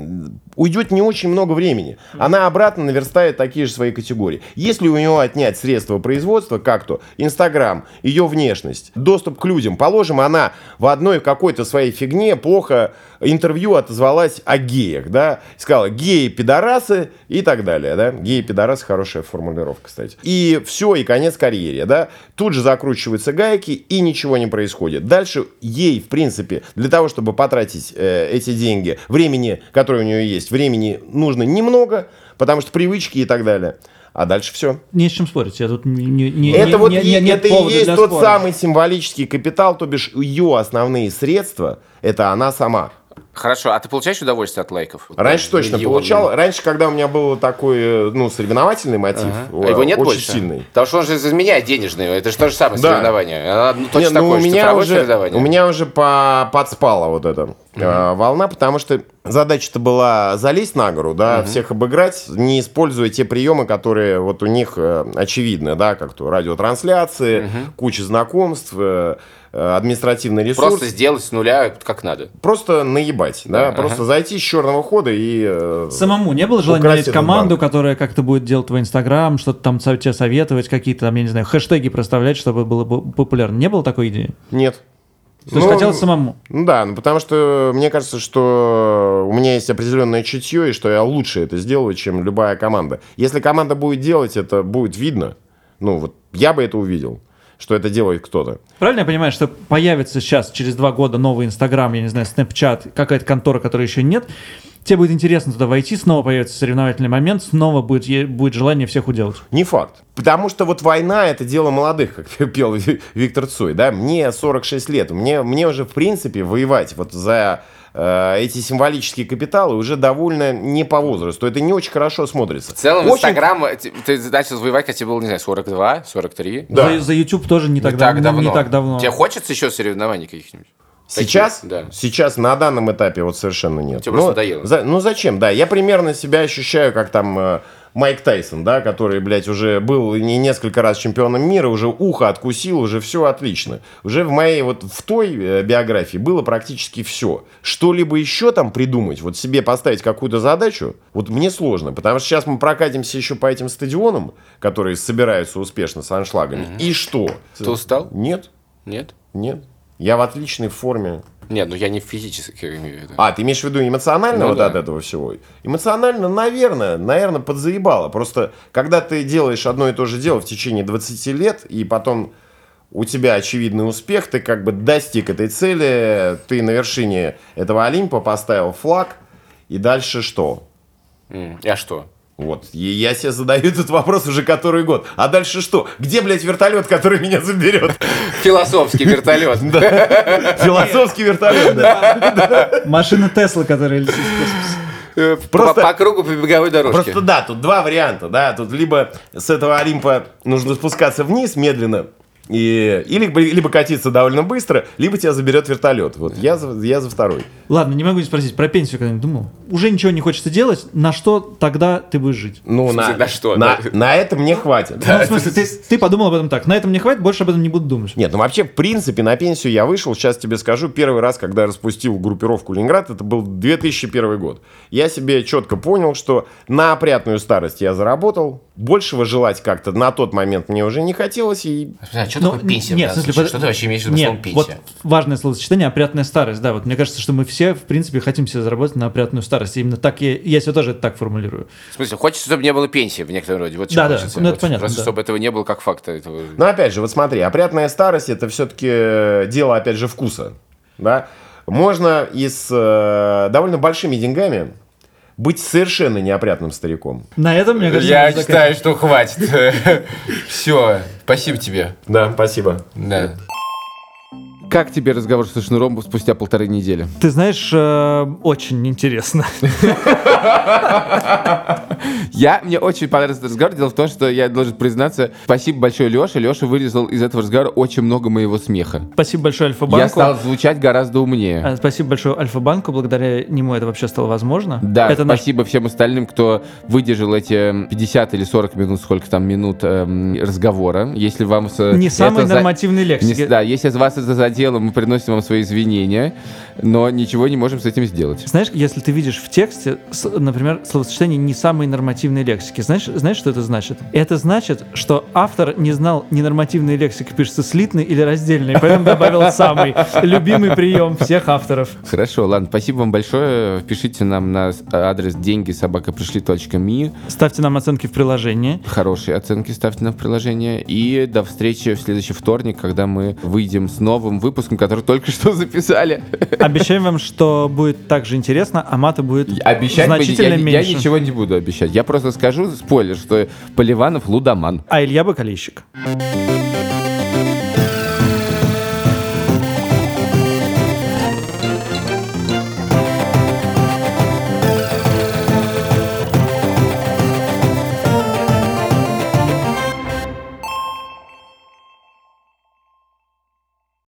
Speaker 4: уйдет не очень много времени. Она обратно наверстает такие же свои категории. Если у нее отнять средства производства, как то Инстаграм, ее внешность, доступ к людям, положим, она в одной какой-то своей фигне плохо интервью отозвалась о геях, да, сказала геи, пидорасы и так далее, да. Геи, пидорасы, хорошая формулировка, кстати. И все, и конец карьере, да. Тут же закручиваются гайки, и ничего не происходит. Дальше ей, в принципе, для того, чтобы потратить э, эти деньги, времени, которое у нее есть, времени нужно немного, потому что привычки и так далее. А дальше все.
Speaker 3: не с чем спорить. Я тут не, не, не-
Speaker 4: Это
Speaker 3: не-
Speaker 4: вот
Speaker 3: не- нет
Speaker 4: это и есть тот
Speaker 3: спора.
Speaker 4: самый символический капитал, то бишь ее основные средства, это она сама.
Speaker 2: Хорошо, а ты получаешь удовольствие от лайков?
Speaker 4: Раньше
Speaker 2: Да,
Speaker 4: точно получал. Раньше, когда у меня был такой, э, ну, соревновательный мотив,
Speaker 2: А его нет
Speaker 4: очень
Speaker 2: больше?
Speaker 4: сильный.
Speaker 2: Потому что он же изменяет денежные. Это же то же самое
Speaker 4: Да.
Speaker 2: соревнование. Оно, ну,
Speaker 4: Не,
Speaker 2: точно
Speaker 4: ну,
Speaker 2: такое
Speaker 4: у меня уже,
Speaker 2: соревнование.
Speaker 4: у меня уже по, подспала вот эта э, волна, потому что задача-то была залезть на гору, да, всех обыграть, не используя те приемы, которые вот у них э, очевидны, да, как то радиотрансляции, куча знакомств, э, э, административный ресурс.
Speaker 2: Просто сделать с нуля как надо.
Speaker 4: Просто наебать, да,
Speaker 2: Да,
Speaker 4: просто
Speaker 2: ага.
Speaker 4: зайти с черного хода и... э,
Speaker 3: Самому не было желания
Speaker 4: этот
Speaker 3: команду,
Speaker 4: банк.
Speaker 3: которая как-то будет делать твой Инстаграм, что-то там тебе советовать, какие-то там, я не знаю, хэштеги проставлять, чтобы было бы популярно. Не было такой идеи?
Speaker 4: Нет.
Speaker 3: То есть
Speaker 4: Ну,
Speaker 3: хотелось самому?
Speaker 4: Да, ну потому что мне кажется, что у меня есть определенное чутье, и что я лучше это сделаю, чем любая команда. Если команда будет делать, это будет видно. Ну вот я бы это увидел, что это делает кто-то.
Speaker 3: Правильно я понимаю, что появится сейчас, через два года, новый Инстаграм, я не знаю, Снэпчат, какая-то контора, которой еще нет, тебе будет интересно туда войти, снова появится соревновательный момент, снова будет, будет желание всех уделать.
Speaker 4: Не факт. Потому что вот война это дело молодых, как пел Ви- Виктор Цой, да. Мне 46 лет, мне, мне уже в принципе воевать вот за э, эти символические капиталы уже довольно не по возрасту. Это не очень хорошо смотрится.
Speaker 2: В целом,
Speaker 4: Очень-
Speaker 2: Инстаграм, э, ты- ты начал завоевать, когда тебе было, не знаю, 42, 43.
Speaker 4: Да.
Speaker 3: За, за YouTube тоже не,
Speaker 2: Не
Speaker 3: так,
Speaker 2: так
Speaker 3: дав-
Speaker 2: давно.
Speaker 3: Не так давно.
Speaker 2: Тебе хочется еще соревнований каких-нибудь?
Speaker 4: Сейчас?
Speaker 2: Таких, да.
Speaker 4: Сейчас на данном этапе вот совершенно нет.
Speaker 2: Тебе просто
Speaker 4: Ну,
Speaker 2: надоело.
Speaker 4: за- ну зачем? Да, я примерно себя ощущаю, как там э, Майк Тайсон, да, который, блядь, уже был не несколько раз чемпионом мира, уже ухо откусил, уже все отлично. Уже в моей вот в той э, биографии было практически все. Что-либо еще там придумать, вот себе поставить какую-то задачу, вот мне сложно, потому что сейчас мы прокатимся еще по этим стадионам, которые собираются успешно с аншлагами. И что?
Speaker 2: Ты устал?
Speaker 4: Нет,
Speaker 2: Нет?
Speaker 4: нет. Я в отличной форме.
Speaker 2: Нет, ну я не физически имею в виду.
Speaker 4: А, ты имеешь в виду эмоционально
Speaker 2: Ну
Speaker 4: вот
Speaker 2: да.
Speaker 4: от этого всего? Эмоционально, наверное, наверное, подзаебало. Просто, когда ты делаешь одно и то же дело в течение 20 лет, и потом у тебя очевидный успех, ты как бы достиг этой цели, ты на вершине этого Олимпа поставил флаг, и дальше что?
Speaker 2: М, А что?
Speaker 4: Вот, и я себе задаю этот вопрос уже который год. А дальше что? Где, блядь, вертолет, который меня заберет?
Speaker 2: Философский вертолет.
Speaker 4: Философский вертолет, да.
Speaker 3: Машина Тесла, которая летит в космос.
Speaker 2: Э,
Speaker 4: Просто-
Speaker 2: По по кругу по беговой дорожке.
Speaker 4: Просто да, тут два варианта, да, тут либо с этого Олимпа нужно спускаться вниз медленно, и, и либо, катиться довольно быстро, либо тебя заберет вертолет. Вот я за, я за второй.
Speaker 3: Ладно, не могу не спросить, про пенсию когда-нибудь думал? Уже ничего не хочется делать, на что тогда ты будешь жить?
Speaker 4: Ну,
Speaker 2: смысле,
Speaker 4: на,
Speaker 2: на что?
Speaker 4: На,
Speaker 2: Да.
Speaker 4: на это мне хватит.
Speaker 3: Ну, в смысле, ты, ты подумал об этом так, на этом не хватит, больше об этом не буду думать.
Speaker 4: Нет, ну вообще, в принципе, на пенсию я вышел, сейчас тебе скажу, первый раз, когда я распустил группировку Ленинград, это был 2001 год. Я себе четко понял, что на опрятную старость я заработал, большего желать как-то на тот момент мне уже не хотелось, и
Speaker 2: А что
Speaker 3: Ну,
Speaker 2: такое пенсия?
Speaker 3: нет,
Speaker 2: в
Speaker 3: смысле, под-
Speaker 2: Что ты вообще имеешь в виду
Speaker 3: Нет,
Speaker 2: словом
Speaker 3: вот
Speaker 2: пенсия?
Speaker 3: важное словосочетание «опрятная старость», да, вот мне кажется, что мы все, в принципе, хотим себе заработать на опрятную старость, И именно так я, я себе тоже это так формулирую.
Speaker 2: В смысле, хочется, чтобы не было пенсии в некотором роде. Вот что
Speaker 3: Да, да,
Speaker 2: хочется.
Speaker 3: ну это
Speaker 2: Вот
Speaker 3: понятно,
Speaker 2: Просто
Speaker 3: да.
Speaker 2: чтобы этого не было как факта. Этого...
Speaker 4: Но опять же, вот смотри, опрятная старость это все-таки дело, опять же, вкуса. Да? Можно и с э, довольно большими деньгами быть совершенно неопрятным стариком.
Speaker 3: На этом, мне кажется,
Speaker 2: Я считаю, что хватит. Все, спасибо тебе.
Speaker 4: Да, спасибо.
Speaker 2: Да. Как тебе разговор со Шнуром спустя полторы недели?
Speaker 3: Ты знаешь, э, очень интересно.
Speaker 2: Я, мне очень понравился этот разговор. Дело в том, что я должен признаться, спасибо большое Леше. Леша вырезал из этого разговора очень много моего смеха.
Speaker 3: Спасибо большое Альфа-банку.
Speaker 2: Я стал звучать гораздо умнее.
Speaker 3: А, Спасибо большое Альфа-банку, благодаря нему это вообще стало возможно.
Speaker 2: Да,
Speaker 3: это наш
Speaker 2: спасибо всем остальным, кто выдержал эти 50 или 40 минут, сколько там минут эм, разговора. Если вам...
Speaker 3: не самый
Speaker 2: это за-
Speaker 3: нормативный
Speaker 2: Не да, если вас это задело, мы приносим вам свои извинения, но ничего не можем с этим сделать.
Speaker 3: Знаешь, если ты видишь в тексте, например, словосочетание не самой нормативной лексики, знаешь, знаешь, что это значит? Это значит, что автор не знал ненормативной лексики, пишется слитный или раздельный, поэтому добавил самый любимый прием всех авторов.
Speaker 2: Хорошо, ладно, спасибо вам большое. Пишите нам на с- адрес деньги собака пришли.ми.
Speaker 3: Ставьте нам оценки в приложении.
Speaker 2: Хорошие оценки ставьте нам в приложение. И до встречи в следующий вторник, когда мы выйдем с новым выпуском, который только что записали.
Speaker 3: Обещаем вам, что будет так же интересно, а мата будет
Speaker 2: Обещать
Speaker 3: значительно
Speaker 2: я, я
Speaker 3: меньше.
Speaker 2: ничего не буду обещать. Я просто скажу, спойлер, что Поливанов лудоман.
Speaker 3: А Илья Бакалейщик.
Speaker 5: Thank